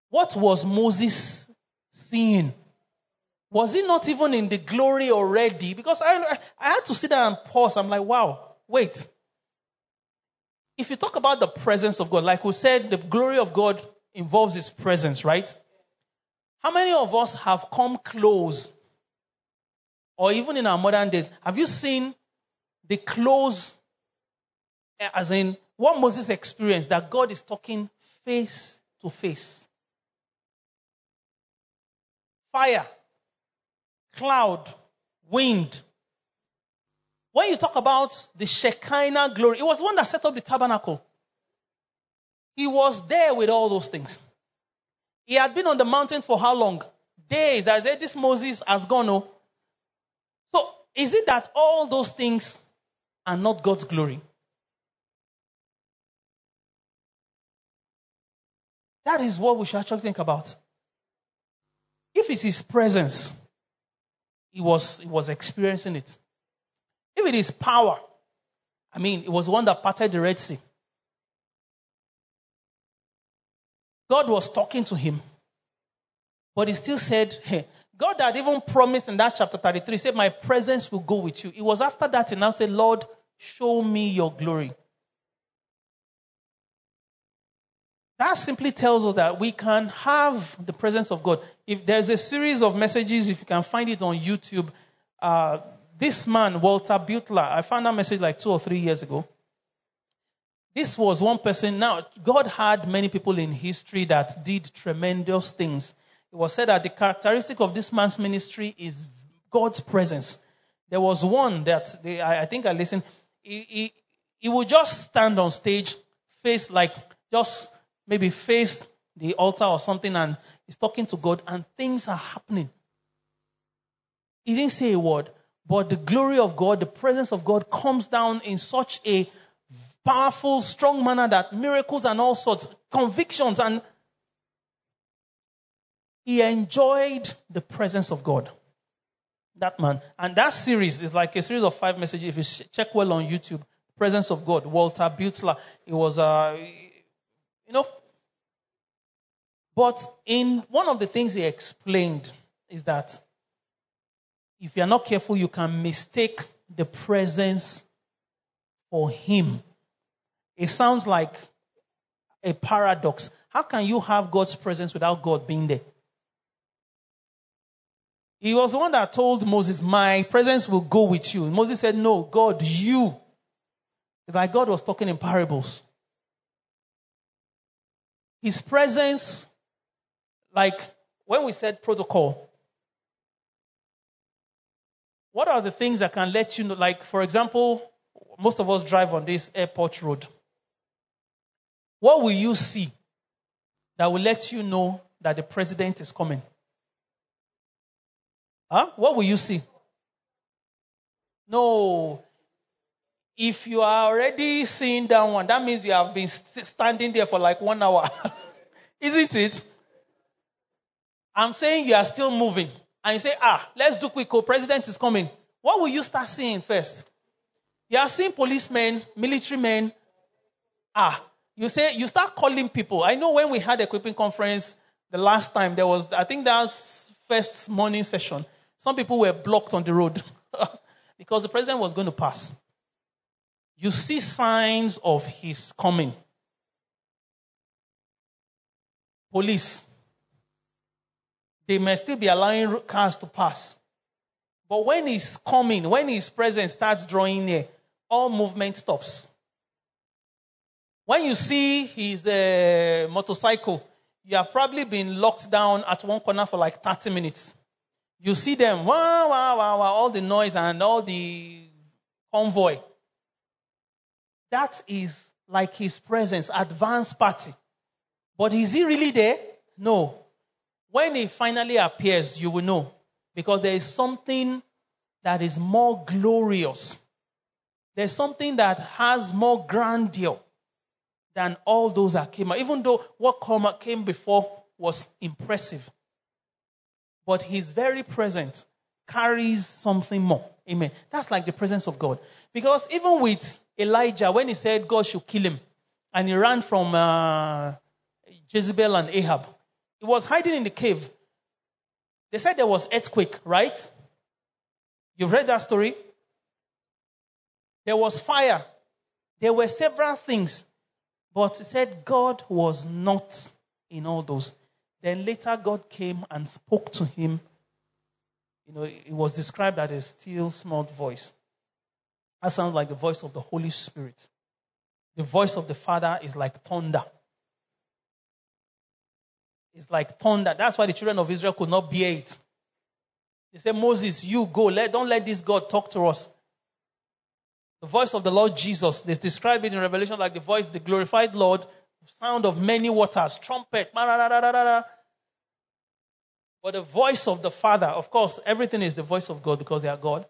what was Moses seeing? Was he not even in the glory already? Because I, I had to sit there and pause. I'm like, wow, wait. If you talk about the presence of God, like we said, the glory of God involves his presence, right? How many of us have come close, or even in our modern days, have you seen the close, eh, as in what Moses experienced, that God is talking face to face? Fire, cloud, wind. When you talk about the Shekinah glory, it was the one that set up the tabernacle. He was there with all those things. He had been on the mountain for how long? Days. That said, this Moses has gone. Oh. So is it that all those things are not God's glory? That is what we should actually think about. If it is His presence, he was, he was experiencing it. If it is power, I mean, it was one that parted the Red Sea. God was talking to him. But he still said, hey, God had even promised in that chapter 33, he said, My presence will go with you. It was after that he now said, Lord, show me your glory. That simply tells us that we can have the presence of God. If there's a series of messages, if you can find it on YouTube, uh, this man, Walter Beuttler, I found that message like two or three years ago. This was one person. Now, God had many people in history that did tremendous things. It was said that the characteristic of this man's ministry is God's presence. There was one that they, I, I, think I listened. He, he, he would just stand on stage, face like just maybe face the altar or something, and he's talking to God, and things are happening. He didn't say a word, but the glory of God, the presence of God comes down in such a powerful, strong manner that miracles and all sorts, convictions, and he enjoyed the presence of God. That man. And that series is like a series of five messages. If you check well on YouTube, Presence of God, Walter Beuttler. It was, uh, you know. But in one of the things he explained is that if you're not careful, you can mistake the presence for him it sounds like a paradox. How can you have God's presence without God being there? He was the one that told Moses, My presence will go with you. Moses said, No, God, you. It's like God was talking in parables. His presence, like when we said protocol, what are the things that can let you know? Like, for example, most of us drive on this airport road. What will you see that will let you know that the president is coming? Huh? What will you see? No. If you are already seeing that one, that means you have been st- standing there for like one hour. Isn't it? I'm saying you are still moving. And you say, ah, let's do quick. Co-president is coming. What will you start seeing first? You are seeing policemen, military men. Ah, you say, you start calling people. I know when we had equipping conference the last time, there was, I think that first morning session. Some people were blocked on the road because the president was going to pass. You see signs of his coming. Police. They may still be allowing cars to pass. But when he's coming, when his presence starts drawing near, all movement stops. When you see his uh, motorcycle, you have probably been locked down at one corner for like 30 minutes. You see them, wow, wow, wow, wow, all the noise and all the convoy. That is like his presence, advanced party. But is he really there? No. When he finally appears, you will know. Because there is something that is more glorious. There's something that has more grandeur than all those that came out. Even though what came before was impressive. But his very presence carries something more. Amen. That's like the presence of God. Because even with Elijah, when he said God should kill him, and he ran from uh, Jezebel and Ahab, he was hiding in the cave. They said there was earthquake, right? You've read that story? There was fire. There were several things. But he said God was not in all those. Then later God came and spoke to him. You know, it was described as a still small voice. That sounds like the voice of the Holy Spirit. The voice of the Father is like thunder. It's like thunder. That's why the children of Israel could not bear it. They said, Moses, you go. Let, don't let this God talk to us. The voice of the Lord Jesus, they describe it in Revelation like the voice, the glorified Lord, sound of many waters, trumpet, but the voice of the Father, of course, everything is the voice of God because they are God.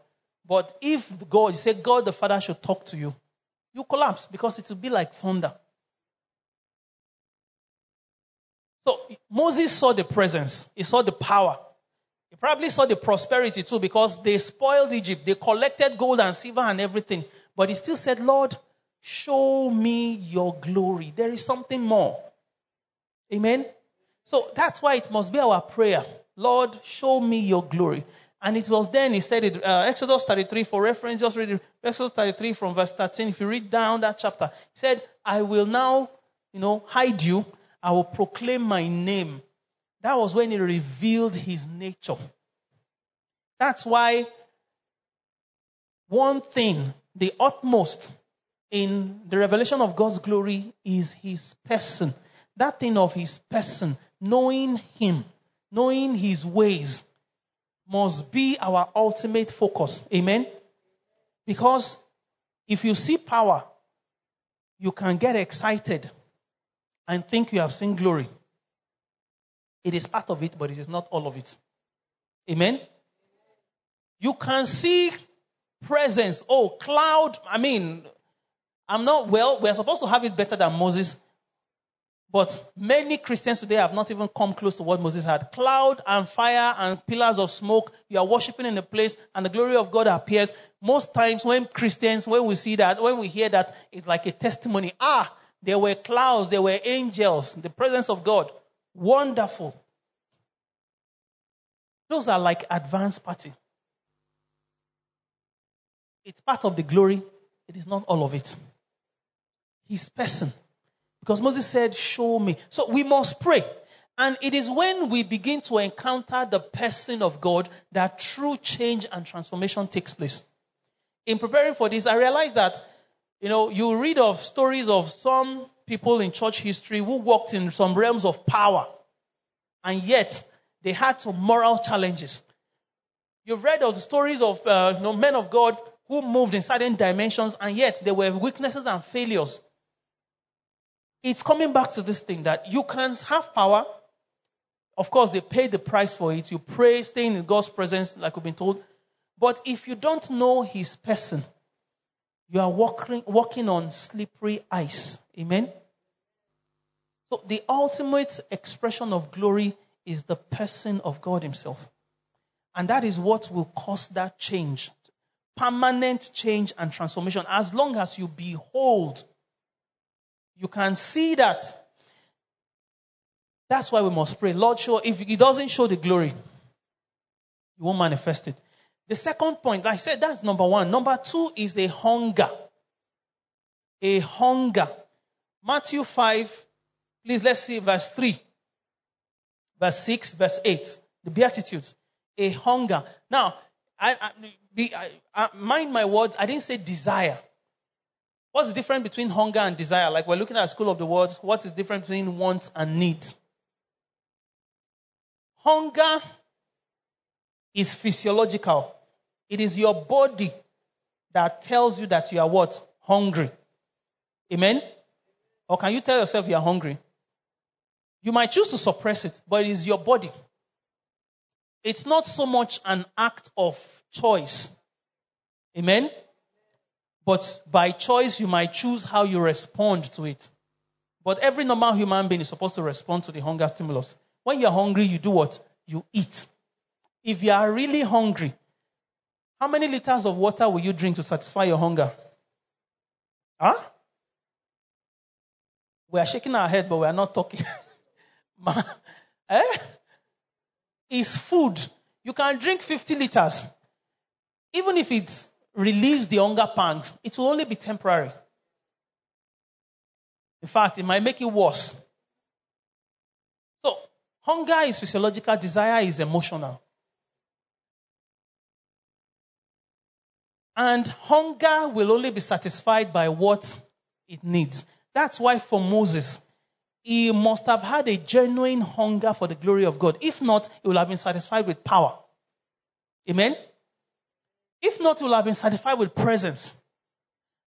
But if God, you say God the Father should talk to you, you collapse because it will be like thunder. So Moses saw the presence, he saw the power. He probably saw the prosperity too because they spoiled Egypt. They collected gold and silver and everything. But he still said, Lord, show me your glory. There is something more. Amen. So that's why it must be our prayer. Lord, show me your glory. And it was then he said it, uh, Exodus 33 for reference, just read it, Exodus 33 from verse 13. If you read down that chapter, he said, I will now, you know, hide you I will proclaim my name. That was when he revealed his nature. That's why one thing, the utmost in the revelation of God's glory is his person. That thing of his person, knowing him, knowing his ways, must be our ultimate focus. Amen? Because if you see power, you can get excited and think you have seen glory. It is part of it, but it is not all of it. Amen? You can see presence. Oh, cloud. I mean, I'm not, well, we're supposed to have it better than Moses. But many Christians today have not even come close to what Moses had. Cloud and fire and pillars of smoke. You are worshiping in a place and the glory of God appears. Most times when Christians, when we see that, when we hear that, it's like a testimony. Ah, there were clouds, there were angels, the presence of God. Wonderful. Those are like advanced party. It's part of the glory, it is not all of it. His person. Because Moses said, Show me. So we must pray. And it is when we begin to encounter the person of God that true change and transformation takes place. In preparing for this, I realized that, you know, you read of stories of some people in church history who walked in some realms of power, and yet they had some moral challenges. You've read of the stories of uh, you know, men of God who moved in certain dimensions, and yet there were weaknesses and failures. It's coming back to this thing that you can have power. Of course, they pay the price for it. You pray, staying in God's presence, like we've been told. But if you don't know His person, you are walking, walking on slippery ice. Amen? So, the ultimate expression of glory is the person of God Himself. And that is what will cause that change permanent change and transformation. As long as you behold, you can see that. That's why we must pray. Lord, show, if He doesn't show the glory, He won't manifest it. The second point, like I said, that's number one. Number two is a hunger. A hunger. Matthew 5, please let's see verse 3, verse 6, verse 8. The Beatitudes a hunger. Now, I, I, be, I, mind my words, I didn't say desire. What's the difference between hunger and desire? Like we're looking at School of the Words, what is the difference between wants and need? Hunger is physiological. It is your body that tells you that you are what? Hungry. Amen? Or can you tell yourself you are hungry? You might choose to suppress it, but it is your body it's not so much an act of choice. Amen? But by choice, you might choose how you respond to it. But every normal human being is supposed to respond to the hunger stimulus. When you're hungry, you do what? You eat. If you are really hungry, how many liters of water will you drink to satisfy your hunger? Huh? We are shaking our head, but we are not talking. eh? is food. You can drink 50 liters. Even if it relieves the hunger pangs, it will only be temporary. In fact, it might make it worse. So, hunger is physiological, desire is emotional. And hunger will only be satisfied by what it needs. That's why for Moses, he must have had a genuine hunger for the glory of God. If not, he will have been satisfied with power. Amen? If not, he will have been satisfied with presence.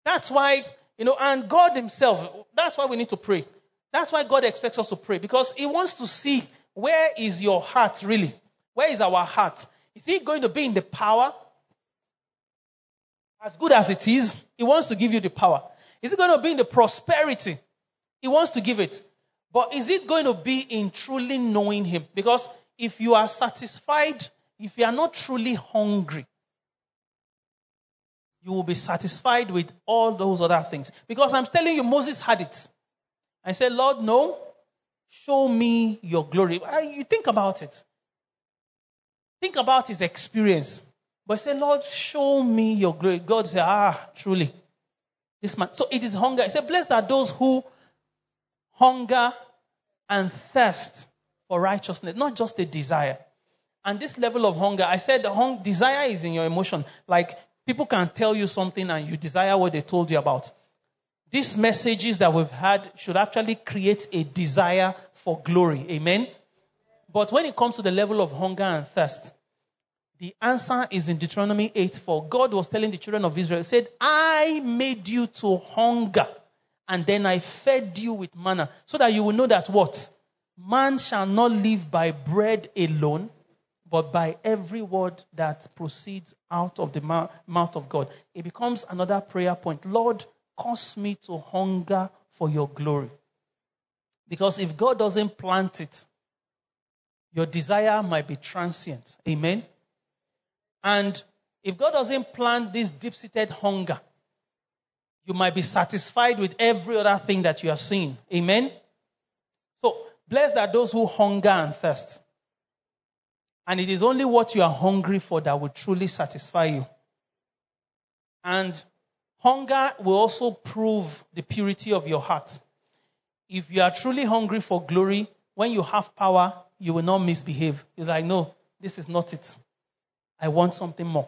That's why, you know, and God Himself, that's why we need to pray. That's why God expects us to pray because He wants to see where is your heart really? Where is our heart? Is it going to be in the power? As good as it is, He wants to give you the power. Is it going to be in the prosperity? He wants to give it. But is it going to be in truly knowing Him? Because if you are satisfied, if you are not truly hungry, you will be satisfied with all those other things. Because I'm telling you, Moses had it. I said, Lord, no, show me your glory. You think about it. Think about his experience. But say, Lord, show me your glory. God said, Ah, truly. This man. So it is hunger. He said, Blessed are those who hunger and thirst for righteousness, not just a desire. And this level of hunger, I said the hung, desire is in your emotion. Like people can tell you something and you desire what they told you about. These messages that we've had should actually create a desire for glory. Amen. But when it comes to the level of hunger and thirst, the answer is in Deuteronomy 8 4. God was telling the children of Israel, He said, I made you to hunger and then I fed you with manna, so that you will know that what? Man shall not live by bread alone, but by every word that proceeds out of the mouth of God. It becomes another prayer point. Lord, cause me to hunger for your glory. Because if God doesn't plant it, your desire might be transient. Amen. And if God doesn't plant this deep seated hunger, you might be satisfied with every other thing that you are seeing. Amen? So, blessed are those who hunger and thirst. And it is only what you are hungry for that will truly satisfy you. And hunger will also prove the purity of your heart. If you are truly hungry for glory, when you have power, you will not misbehave. You're like, no, this is not it. I want something more.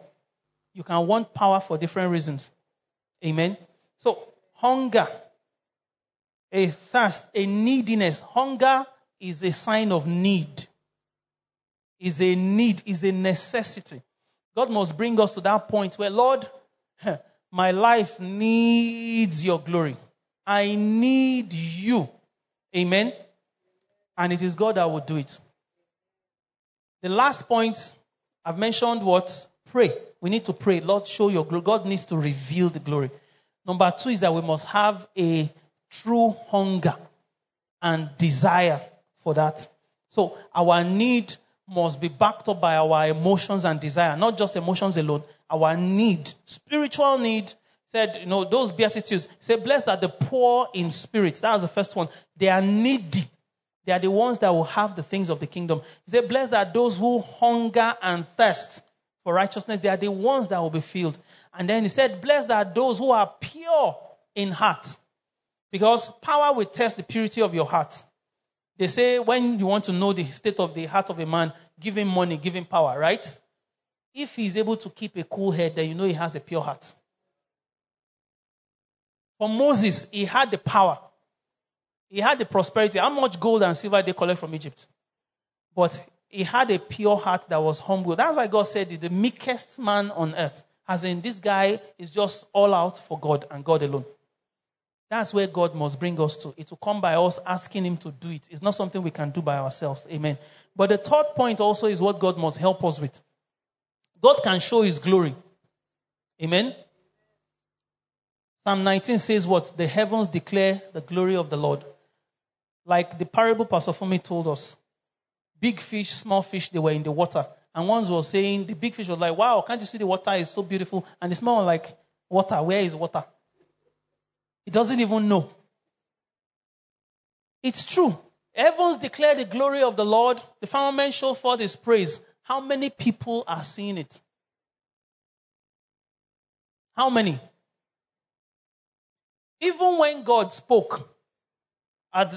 You can want power for different reasons. Amen. So, hunger, a thirst, a neediness. Hunger is a sign of need, is a need, is a necessity. God must bring us to that point where, Lord, my life needs your glory. I need you. Amen. And it is God that will do it. The last point I've mentioned what? Pray. We need to pray. Lord, show your glory. God needs to reveal the glory. Number two is that we must have a true hunger and desire for that. So our need must be backed up by our emotions and desire, not just emotions alone. Our need, spiritual need, said, you know, those beatitudes, say, blessed are the poor in spirit. That was the first one. They are needy. They are the ones that will have the things of the kingdom. He said, blessed are those who hunger and thirst for righteousness. They are the ones that will be filled. And then he said, blessed are those who are pure in heart. Because power will test the purity of your heart. They say when you want to know the state of the heart of a man, give him money, give him power, right? If he's able to keep a cool head, then you know he has a pure heart. For Moses, he had the power. He had the prosperity. How much gold and silver they collect from Egypt? But he had a pure heart that was humble. That's why God said the meekest man on earth. As in, this guy is just all out for God and God alone. That's where God must bring us to. It will come by us asking Him to do it. It's not something we can do by ourselves. Amen. But the third point also is what God must help us with. God can show His glory. Amen. Psalm 19 says what? The heavens declare the glory of the Lord. Like the parable Pastor Fumi told us. Big fish, small fish, they were in the water. And ones were saying, the big fish was like, wow, can't you see the water is so beautiful? And the small one like, water, where is water? He doesn't even know. It's true. Heavens declare the glory of the Lord. The firmament show forth his praise. How many people are seeing it? How many? Even when God spoke at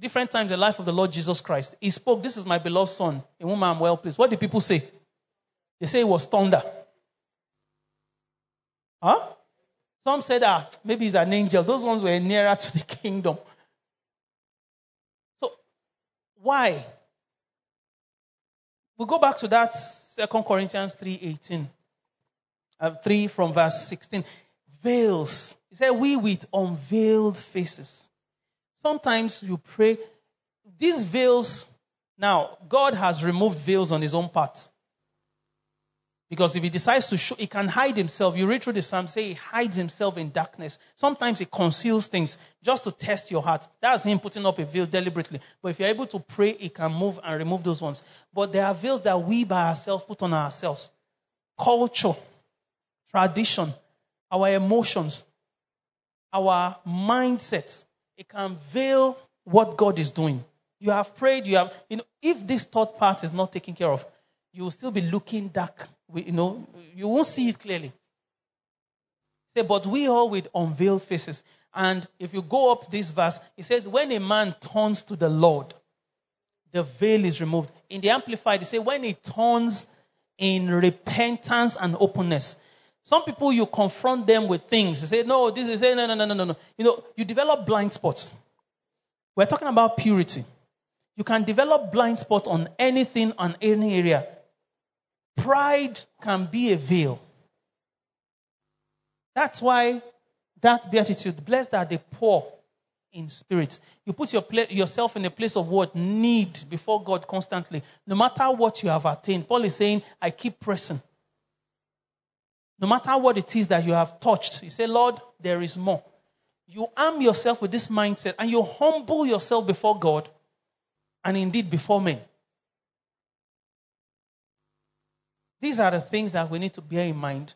different times in the life of the Lord Jesus Christ, He spoke, This is my beloved Son, in whom I am well pleased. What did people say? They say it was thunder. Huh? Some said, ah, maybe he's an angel. Those ones were nearer to the kingdom. So, why? We go back to that Second Corinthians 3.18. Uh, 3 from verse 16. Veils. He said, we with unveiled faces. Sometimes you pray, these veils, now, God has removed veils on his own part. Because if he decides to show, he can hide himself. You read through the psalm, say he hides himself in darkness. Sometimes he conceals things just to test your heart. That's him putting up a veil deliberately. But if you're able to pray, he can move and remove those ones. But there are veils that we by ourselves put on ourselves. Culture, tradition, our emotions, our mindsets. It can veil what God is doing. You have prayed, you have, you know, if this third part is not taken care of, you will still be looking dark we, you know, you won't see it clearly. Say, but we all with unveiled faces. And if you go up this verse, it says, when a man turns to the Lord, the veil is removed. In the Amplified, it says, when he turns in repentance and openness. Some people, you confront them with things. They say, no, this is, eh, no, no, no, no, no, no. You know, you develop blind spots. We're talking about purity. You can develop blind spot on anything, on any area. Pride can be a veil. That's why that beatitude, blessed are the poor in spirit. You put your pla- yourself in a place of what? Need before God constantly. No matter what you have attained. Paul is saying, I keep pressing. No matter what it is that you have touched, you say, Lord, there is more. You arm yourself with this mindset and you humble yourself before God and indeed before men. These are the things that we need to bear in mind.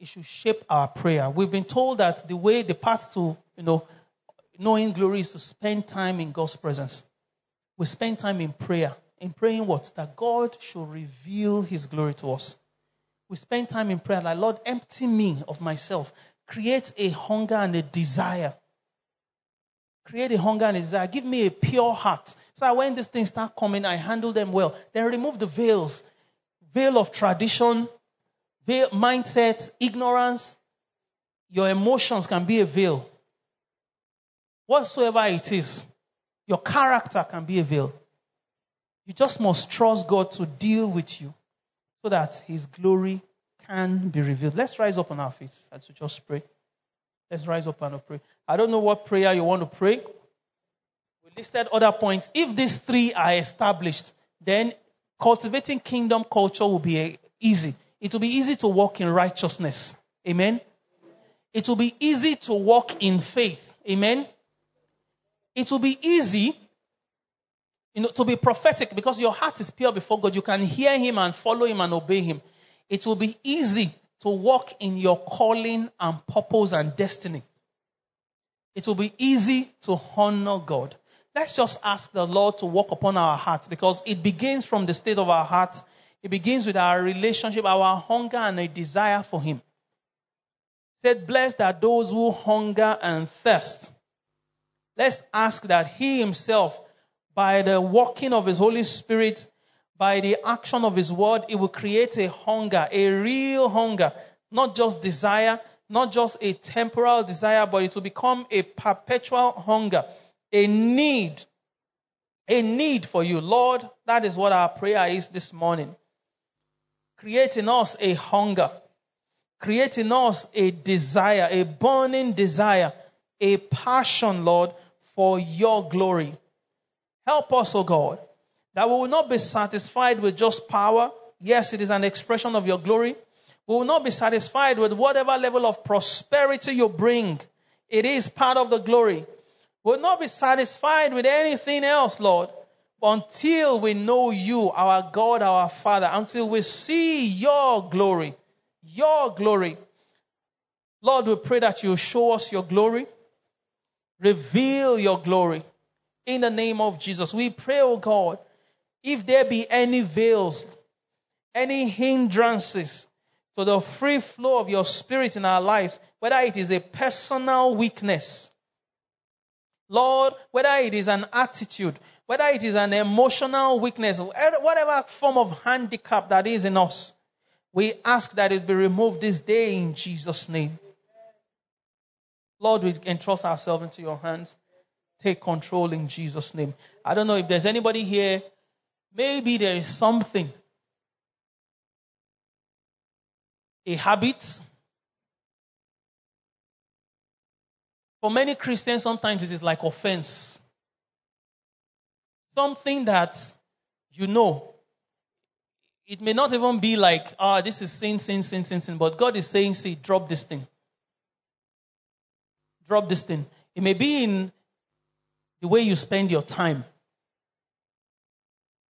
It should shape our prayer. We've been told that the way, the path to, you know, knowing glory is to spend time in God's presence. We spend time in prayer. In praying what? That God should reveal his glory to us. We spend time in prayer like, Lord, empty me of myself. Create a hunger and a desire Create a hunger and a desire. Give me a pure heart. So that when these things start coming, I handle them well. Then remove the veils. Veil of tradition, veil, mindset, ignorance. Your emotions can be a veil. Whatsoever it is, your character can be a veil. You just must trust God to deal with you so that His glory can be revealed. Let's rise up on our feet as we just pray. Let's rise up and pray. I don't know what prayer you want to pray. We listed other points. If these three are established, then cultivating kingdom culture will be uh, easy. It will be easy to walk in righteousness. Amen. It will be easy to walk in faith. Amen. It will be easy you know, to be prophetic because your heart is pure before God. You can hear Him and follow Him and obey Him. It will be easy to walk in your calling and purpose and destiny. It will be easy to honor God. Let's just ask the Lord to walk upon our hearts because it begins from the state of our hearts. It begins with our relationship, our hunger and a desire for Him. said, Blessed are those who hunger and thirst. Let's ask that He Himself, by the working of His Holy Spirit, by the action of His Word, it will create a hunger, a real hunger, not just desire, not just a temporal desire, but it will become a perpetual hunger, a need, a need for you. Lord, that is what our prayer is this morning. Create in us a hunger, create in us a desire, a burning desire, a passion, Lord, for your glory. Help us, O God, that we will not be satisfied with just power. Yes, it is an expression of your glory. We will not be satisfied with whatever level of prosperity you bring. It is part of the glory. We will not be satisfied with anything else, Lord, until we know you, our God, our Father, until we see your glory. Your glory. Lord, we pray that you show us your glory. Reveal your glory. In the name of Jesus, we pray, oh God, if there be any veils, any hindrances to the free flow of your spirit in our lives, whether it is a personal weakness, Lord, whether it is an attitude, whether it is an emotional weakness, whatever form of handicap that is in us, we ask that it be removed this day in Jesus' name. Lord, we entrust ourselves into your hands. Take control in Jesus' name. I don't know if there's anybody here Maybe there is something, a habit. For many Christians, sometimes it is like offense. Something that you know. It may not even be like, ah, this is sin, sin, sin, sin, sin. But God is saying, see, drop this thing. Drop this thing. It may be in the way you spend your time.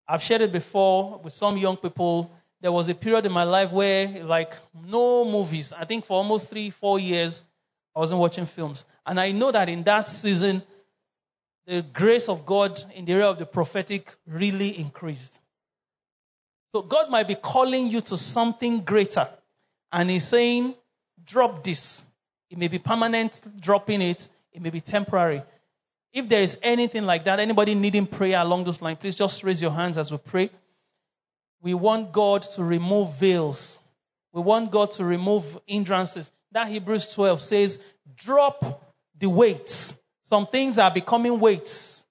I've shared it before with some young people. There was a period in my life where, like, no movies. I think for almost three, four years, I wasn't watching films. And I know that in that season, the grace of God in the area of the prophetic really increased. So God might be calling you to something greater. And He's saying, drop this. It may be permanent, dropping it. It may be temporary. If there is anything like that, anybody needing prayer along those lines, please just raise your hands as we pray. We want God to remove veils. We want God to remove hindrances. That Hebrews 12 says, drop the weights. Some things are becoming weights.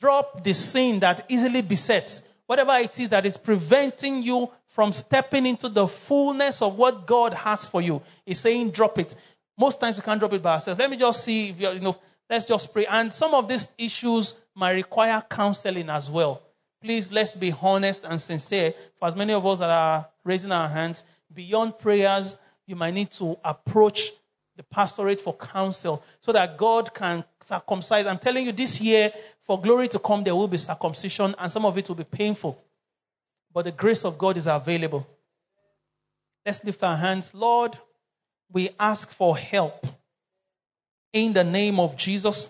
Drop the sin that easily besets. Whatever it is that is preventing you from stepping into the fullness of what God has for you. He's saying, drop it. Most times we can't drop it by ourselves. Let me just see if you're, you know, Let's just pray. And some of these issues might require counseling as well. Please, let's be honest and sincere. For as many of us that are raising our hands, beyond prayers, you might need to approach the pastorate for counsel so that God can circumcise. I'm telling you, this year, for glory to come, there will be circumcision, and some of it will be painful. But the grace of God is available. Let's lift our hands. Lord, we ask for help in the name of Jesus.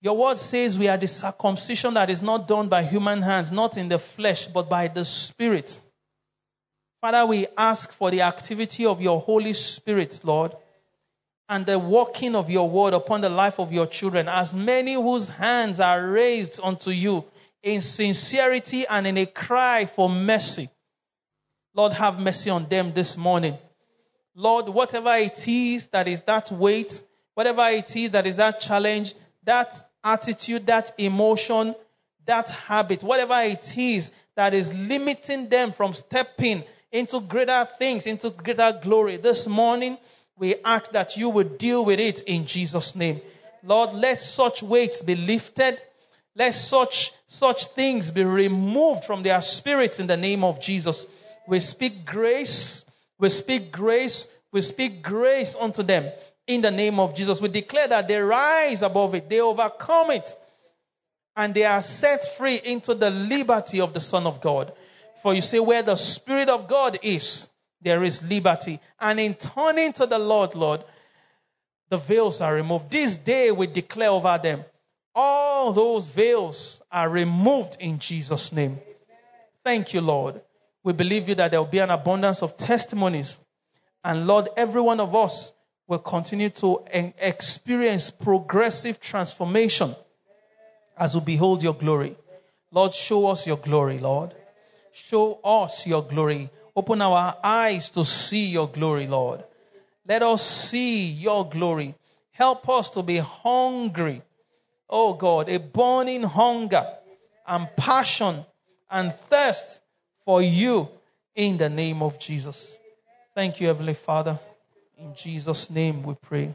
Your word says we are the circumcision that is not done by human hands, not in the flesh, but by the Spirit. Father, we ask for the activity of your Holy Spirit, Lord, and the working of your word upon the life of your children, as many whose hands are raised unto you in sincerity and in a cry for mercy. Lord, have mercy on them this morning. Lord, whatever it is that is that weight, whatever it is that is that challenge, that attitude, that emotion, that habit, whatever it is that is limiting them from stepping into greater things, into greater glory. This morning, we ask that you would deal with it in Jesus' name. Lord, let such weights be lifted. Let such, such things be removed from their spirits in the name of Jesus. We speak grace. We speak grace. We speak grace unto them in the name of Jesus. We declare that they rise above it. They overcome it. And they are set free into the liberty of the Son of God. For you say, where the Spirit of God is, there is liberty. And in turning to the Lord, Lord, the veils are removed. This day we declare over them, all those veils are removed in Jesus' name. Thank you, Lord. We believe you that there will be an abundance of testimonies. And Lord, every one of us will continue to experience progressive transformation as we behold your glory. Lord, show us your glory, Lord. Show us your glory. Open our eyes to see your glory, Lord. Let us see your glory. Help us to be hungry. Oh God, a burning hunger and passion and thirst for you in the name of Jesus. Thank you, Heavenly Father. In Jesus' name we pray.